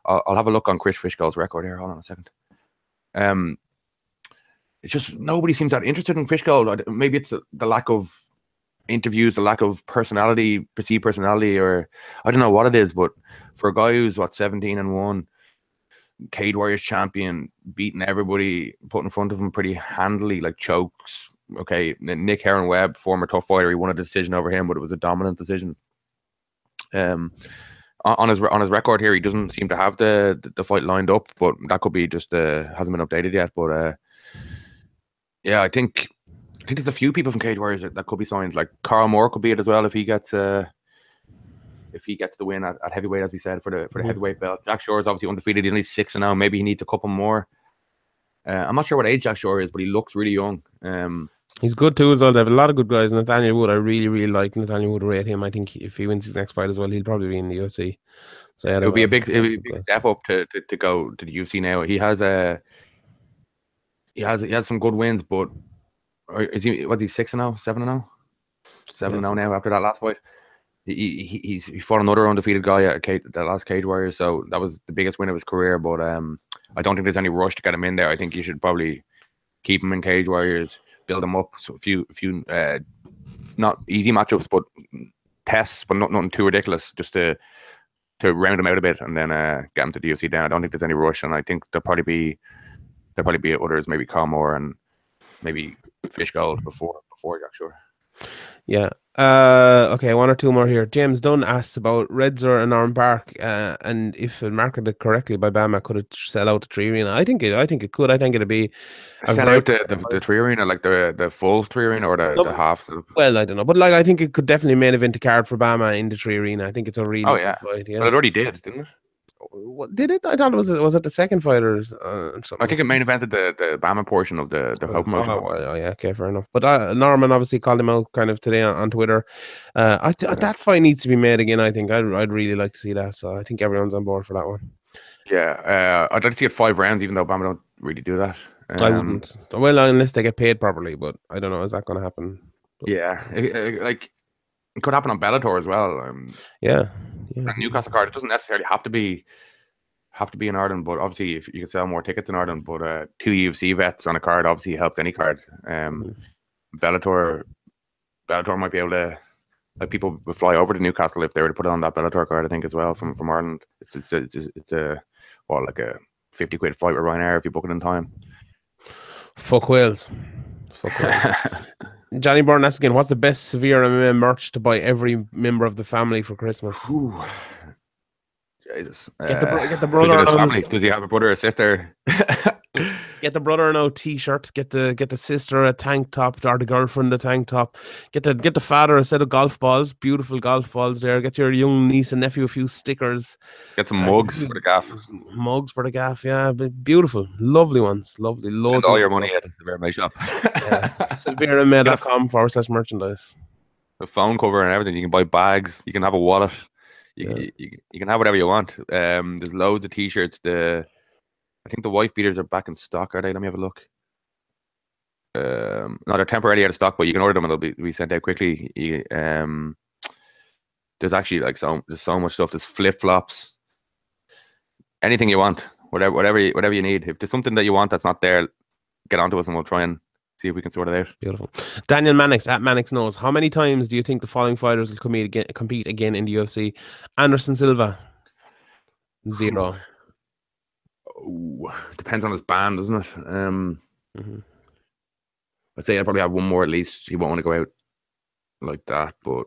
I'll, I'll have a look on Chris Fishgold's record here. Hold on a second. Um, it's just nobody seems that interested in Fishgold. Maybe it's the, the lack of interviews, the lack of personality, perceived personality, or I don't know what it is. But for a guy who's what seventeen and one, Cage Warriors champion, beating everybody, put in front of him pretty handily, like chokes. Okay, Nick Heron Webb, former TUF fighter, he won a decision over him, but it was a dominant decision. Um, on his on his record here, he doesn't seem to have the the, the fight lined up, but that could be just uh, hasn't been updated yet. But uh, yeah, I think I think there's a few people from Cage Warriors that, that could be signed. Like Carl Moore could be it as well if he gets uh if he gets the win at, at heavyweight, as we said for the for the heavyweight belt. Jack Shore is obviously undefeated. He's only six and now. Maybe he needs a couple more. Uh, I'm not sure what age Jack Shore is, but he looks really young. Um, He's good too as well. They have a lot of good guys. Nathaniel Wood, I really, really like Nathaniel Wood. Rate him. I think if he wins his next fight as well, he'll probably be in the UFC. So yeah, it would be a big, it would be a big step up to, to, to go to the UFC now. He has a, he has he has some good wins, but is he was he six and zero, seven and zero, seven and Yeah, zero now after that last fight? He, he he's he fought another undefeated guy at that last Cage Warrior, so that was the biggest win of his career. But um, I don't think there's any rush to get him in there. I think you should probably keep him in Cage Warriors, build him up. So a few a few uh, not easy matchups, but tests, but not nothing too ridiculous, just to to round him out a bit and then uh, get him to the UFC down. I don't think there's any rush, and I think there'll probably be there'll probably be others, maybe Calmore and maybe Fishgold before before Jack. Yeah. Uh, okay, one or two more here. James Dunn asks about Redzer and Arm Park, uh, and if it marketed correctly by BAMMA, could it sell out the tree arena? I think it. I think it could. I think it'd be. Sell out the, the, the three arena, like the the full three arena or the, No, the half. Well, I don't know, but like I think it could definitely main event a card for BAMMA in the tree arena. I think it's a really Oh, good yeah. fight. it already did, didn't it? What, did it? I thought it was it was it the second fight or uh, something. I think it main evented the the BAMMA portion of the the Oh, promotion. oh, oh, yeah, okay, fair enough. But uh, Norman obviously called him out kind of today on, on Twitter. Uh, I th- that fight needs to be made again. I think I'd, I'd really like to see that. So I think everyone's on board for that one. Yeah, uh, I'd like to see it five rounds, even though BAMMA don't really do that. I Um, wouldn't. Well, unless they get paid properly. But I don't know. Is that going to happen? Yeah, it- it- like it could happen on Bellator as well. Um, Yeah. Yeah. a Newcastle card. It doesn't necessarily have to be have to be in Ireland, but obviously if you can sell more tickets in Ireland, but uh, two UFC vets on a card obviously helps any card. Um, Bellator, Bellator might be able to. Like people would fly over to Newcastle if they were to put it on that Bellator card. I think as well from from Ireland. It's it's it's a, it's a what like a fifty quid fight with Ryanair if you book it in time. Fuck Wales. Fuck Johnny Byrne asks again, what's the best severe MMA merch to buy every member of the family for Christmas? Ooh. Jesus. Get the Uh, get the brother family? Does he have a brother or sister? Get the brother an old t-shirt. Get the get the sister a tank top or the girlfriend a tank top. Get the get the father a set of golf balls, beautiful golf balls there. Get your young niece and nephew a few stickers, Get some mugs for the gaff. mugs for the gaff. Yeah, beautiful, lovely ones, lovely. Loads of all your money at the Vermeer shop. Yeah. Forward slash merchandise. the phone cover and everything. You can buy bags. You can have a wallet. You, Yeah. you, you, you can have whatever you want. Um, there's loads of t-shirts. The I think the wife beaters are back in stock. Are they? Let me have a look. Um, no, they're temporarily out of stock, but you can order them and they'll be, be sent out quickly. You, um, there's actually like so there's so much stuff. There's flip flops. Anything you want, whatever whatever you, whatever you need. If there's something that you want that's not there, get onto us and we'll try and see if we can sort it out. Beautiful. Daniel Mannix at Mannix knows. How many times do you think the following fighters will compete again, compete again in the UFC? Anderson Silva, zero. Ooh, depends on his band, doesn't it? Um, Mhm. I'd say I'd probably have one more at least. He won't want to go out like that, but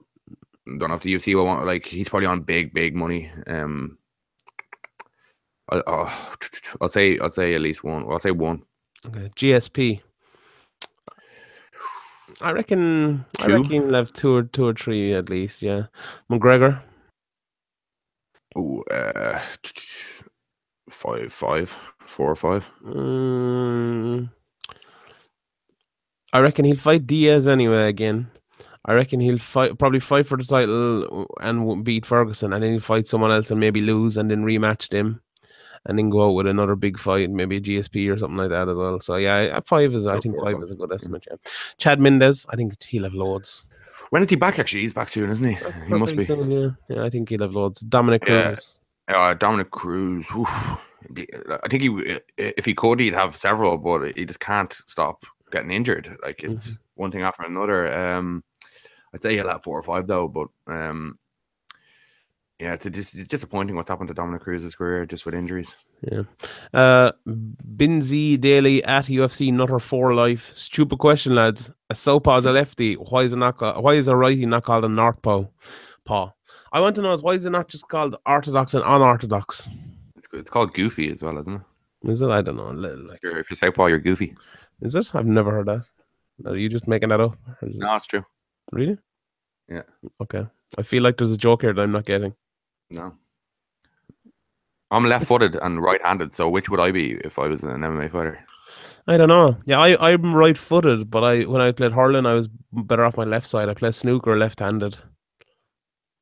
don't know if the UFC will want. Like he's probably on big, big money. Um, I, oh, I'll say I'll say at least one. I'll say one. Okay. GSP. I reckon. I reckon he'll have two or two or three at least. Yeah. McGregor. Ooh, uh, five, five, four or five. Mm, I reckon he'll fight Diaz anyway again. I reckon he'll fight probably fight for the title and beat Ferguson, and then he'll fight someone else and maybe lose, and then rematch them, and then go out with another big fight, maybe a GSP or something like that as well. So yeah, five is I think five is a good estimate. Yeah, Chad Mendes, I think he'll have loads. When is he back? Actually, he's back soon, isn't he? He must be. Soon, yeah. yeah, I think he'll have loads. Dominick Yeah. Uh, Dominick Cruz. oof. I think he, if he could, he'd have several, but he just can't stop getting injured. Like it's one thing after another. Um, I'd say he'll have four or five though, but um, yeah, it's, dis- it's disappointing what's happened to Dominick Cruz's career just with injuries. Yeah. Uh Binzi Daily at UFC Nutter for Life. Stupid question, lads. A southpaw is a lefty. Why is it not called, why is a righty not called a northpaw? Paw. I want to know is why is it not just called orthodox and unorthodox? It's, it's called Goofy as well, isn't it? Is it? I don't know. Like, If you're, if you're Southpaw, you're Goofy. is it? I've never heard that. Are you just making that up? Or is it- No, it's true. Really? Yeah. Okay. I feel like there's a joke here that I'm not getting. No. I'm left-footed and right-handed, so which would I be if I was an MMA fighter? I don't know. Yeah, I, I'm right footed, but I when I played hurling, I was better off my left side. I play snooker left handed.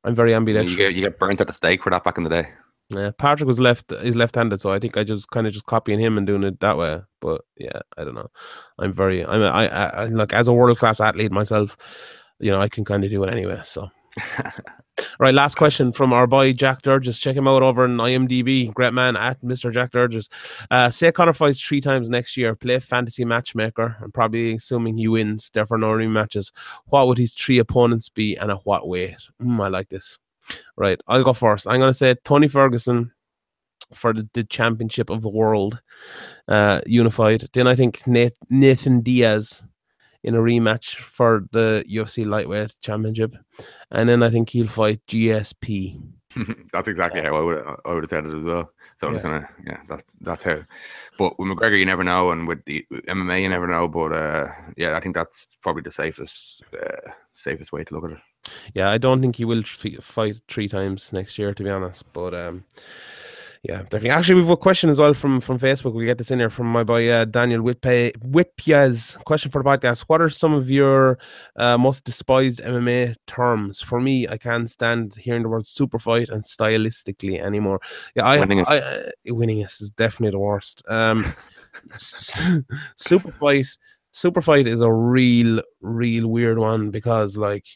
I'm very You ambidextrous. get you get burnt at the stake for that back in the day. Yeah, Patrick was left He's left handed, so I think I just kind of just copying him and doing it that way. But yeah, I don't know. I'm very I'm a, I, I I like as a world class athlete myself, you know, I can kind of do it anyway. So right, last question from our boy Jack Durgis. Check him out over on IMDb. Great man at Mr. Jack Durgis. Uh say Conor fights three times next year, play fantasy matchmaker, and probably assuming he wins, therefore no rematches. What would his three opponents be and at what weight? Mm, I like this. Right, I'll go first. I'm gonna say Tony Ferguson for the, the championship of the world, uh, unified. Then I think Nathan Diaz in a rematch for the UFC lightweight championship, and then I think he'll fight GSP. that's exactly how I would I would have said it as well. So I'm just gonna yeah, that's that's how. But with McGregor, you never know, and with the with MMA, you never know. But uh, yeah, I think that's probably the safest uh, safest way to look at it. Yeah, I don't think he will f- fight three times next year, to be honest. But um, Yeah, definitely. Actually, we've a question as well from from Facebook. We'll get this in here from my boy uh, Daniel Whitpay. Whipyaz. Question for the podcast: What are some of your uh, most despised MMA terms? For me, I can't stand hearing the word super fight and stylistically anymore. Yeah, I, Winningest. I, uh, winningest is definitely the worst. Um, super fight, super fight is a real, real weird one because like.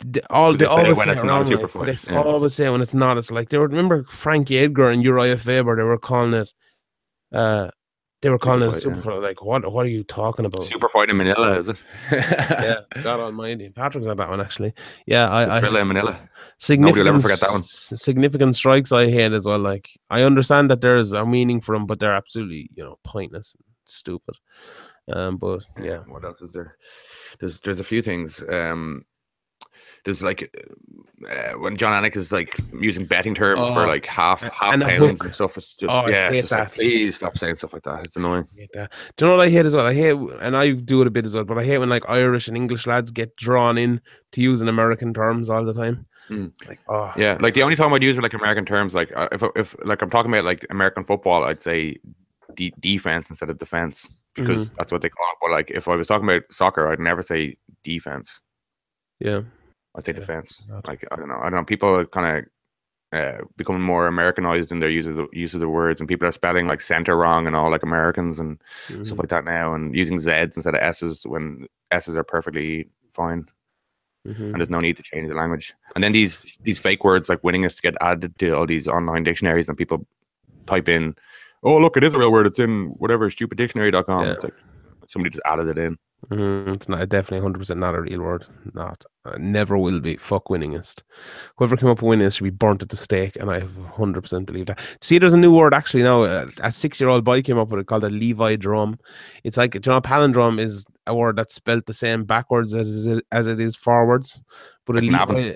The- all They they say it always when say it's it not a super like, fight, They yeah. always say when it's not. It's like they were remember Frankie Edgar and Uriah Faber. They were calling it. Uh, they were calling it a fight, super yeah. fight. Like what? What are you talking about? Super fight in Manila, is it? yeah, God Almighty. Patrick's at that one actually. Yeah, I, I in Manila. significant. ever forget that one. Significant strikes I hate as well. Like I understand that there is a meaning for them, but they're absolutely you know pointless, and stupid. Um, but yeah, What else is there? There's there's a few things. Um, there's like uh, when Jon Anik is like using betting terms Oh, for like half half and pounds and stuff. It's just Oh, yeah, it's just like please stop saying stuff like that. It's annoying. That. Do you know what I hate as well? I hate, and I do it a bit as well, but I hate when like Irish and English lads get drawn in to using American terms all the time. Mm. Like, oh, Yeah, like the only time I'd use like American terms, like uh, if if like I'm talking about like American football, I'd say de- defense instead of defense because Mm-hmm. that's what they call it. But like if I was talking about soccer, I'd never say defense. yeah, I'd say Yeah, defense. Like I don't know. I don't know. People are kind of uh, becoming more Americanized in their use of the use of the words, and people are spelling like center wrong and all like Americans and Mhm. stuff like that now, and using Z's instead of S's when S's are perfectly fine, Mhm. and there's no need to change the language. And then these these fake words like winningest get added to all these online dictionaries, and people type in, "Oh, look, it is a real word. It's in whatever stupiddictionary.com." Yeah. It's like somebody just added it in. Mhm. It's not definitely hundred percent not a real word. Not, uh, never will be. Fuck winningest. Whoever came up with winningest should be burnt at the stake, and I hundred percent believe that. See, there's a new word actually now. uh, A six-year-old boy came up with it called a levidrome. It's like, do you know, palindrome is a word that's spelled the same backwards as it, as it is forwards, but a Like Levi.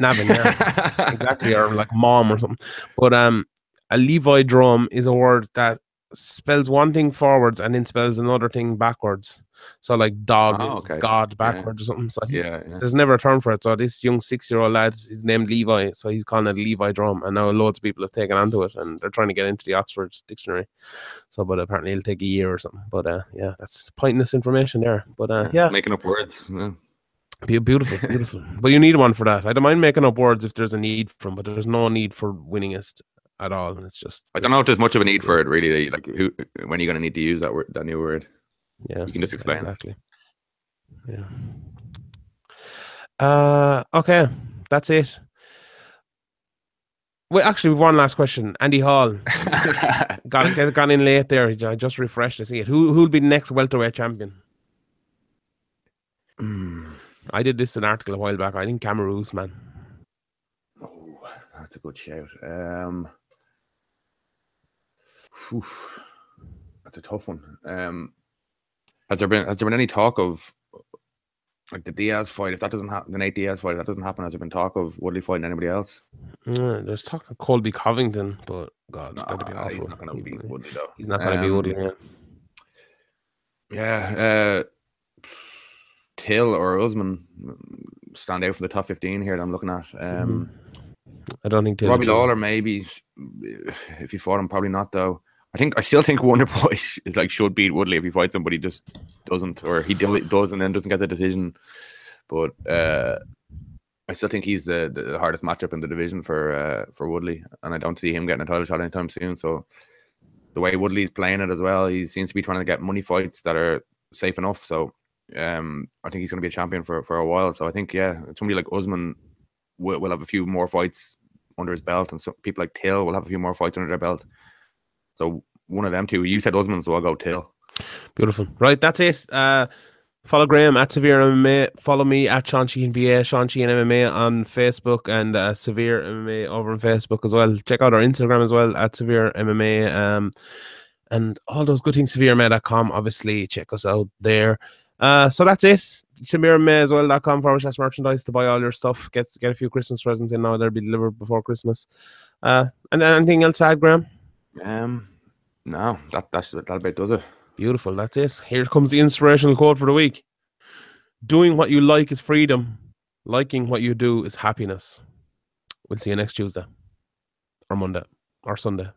Navin, yeah. exactly, or like mom or something. But um, a levidrome is a word that spells one thing forwards and then spells another thing backwards. So like dog Oh, is okay. God backwards or something. So yeah, yeah. there's never a term for it. So this young six-year-old lad is named Levi, so he's calling it levidrome, and now loads of people have taken onto it, and they're trying to get into the Oxford Dictionary. So, but apparently it'll take a year or something. But uh, yeah, that's pointless information there. But uh, yeah, making up words. Yeah. Be- Beautiful, beautiful. but you need one for that. I don't mind making up words if there's a need for them, but there's no need for winningest at all. It's just I don't know if there's much of a need for it really. Like, who, when are you going to need to use that word, that new word? yeah. You can just explain. exactly. Yeah. Uh, okay, that's it. Wait, actually, one last question. Andy Hall got got, got in late there. I just refreshed to see it. Who who'll be the next welterweight champion? Mm. I did this in an article a while back. I think Kamaru Usman. Oh, that's a good shout. Um, phew, that's a tough one. Um, has there been has there been any talk of like the Diaz fight? If that doesn't happen, the Nate Diaz fight, if that doesn't happen, has there been talk of Woodley fighting anybody else? Mm, there's talk of Colby Covington, but God, No, that'd be awful. he's not going to be beat Woodley though. He's not going to be Um, Woodley. Yeah. Yeah, uh, Till or Usman stand out for the top fifteen here that I'm looking at. Um, I don't think Till Robbie. Lawler, maybe if he fought him, probably not though. I think I still think Wonder Boy is like should beat Woodley if he fights him, but he just doesn't, or he do- does and then doesn't get the decision. But uh, I still think he's the, the hardest matchup in the division for uh, for Woodley, and I don't see him getting a title shot anytime soon. So the way Woodley's playing it as well, he seems to be trying to get money fights that are safe enough. So um, I think he's going to be a champion for for a while. So I think yeah, somebody like Usman will, will have a few more fights under his belt, and people like Till will have a few more fights under their belt. So one of them two. You said Usman, so I'll go Till. Beautiful. Right, that's it. Uh, follow Graham at Severe MMA. Follow me at Sean Sheehan BA, Sean Sheehan MMA on Facebook and uh, Severe MMA over on Facebook as well. Check out our Instagram as well at Severe MMA. Um, and all those good things, severemma.com. Obviously, check us out there. Uh, so that's it. Severemma as well.com forward slash merchandise to buy all your stuff. Get get a few Christmas presents in now. They'll be delivered before Christmas. Uh, and anything else to add, Graham? Um, no, that that's that about does it. Beautiful. That's it. Here comes the inspirational quote for the week. Doing what you like is freedom. Liking what you do is happiness. We'll see you next Tuesday. or Monday or Sunday.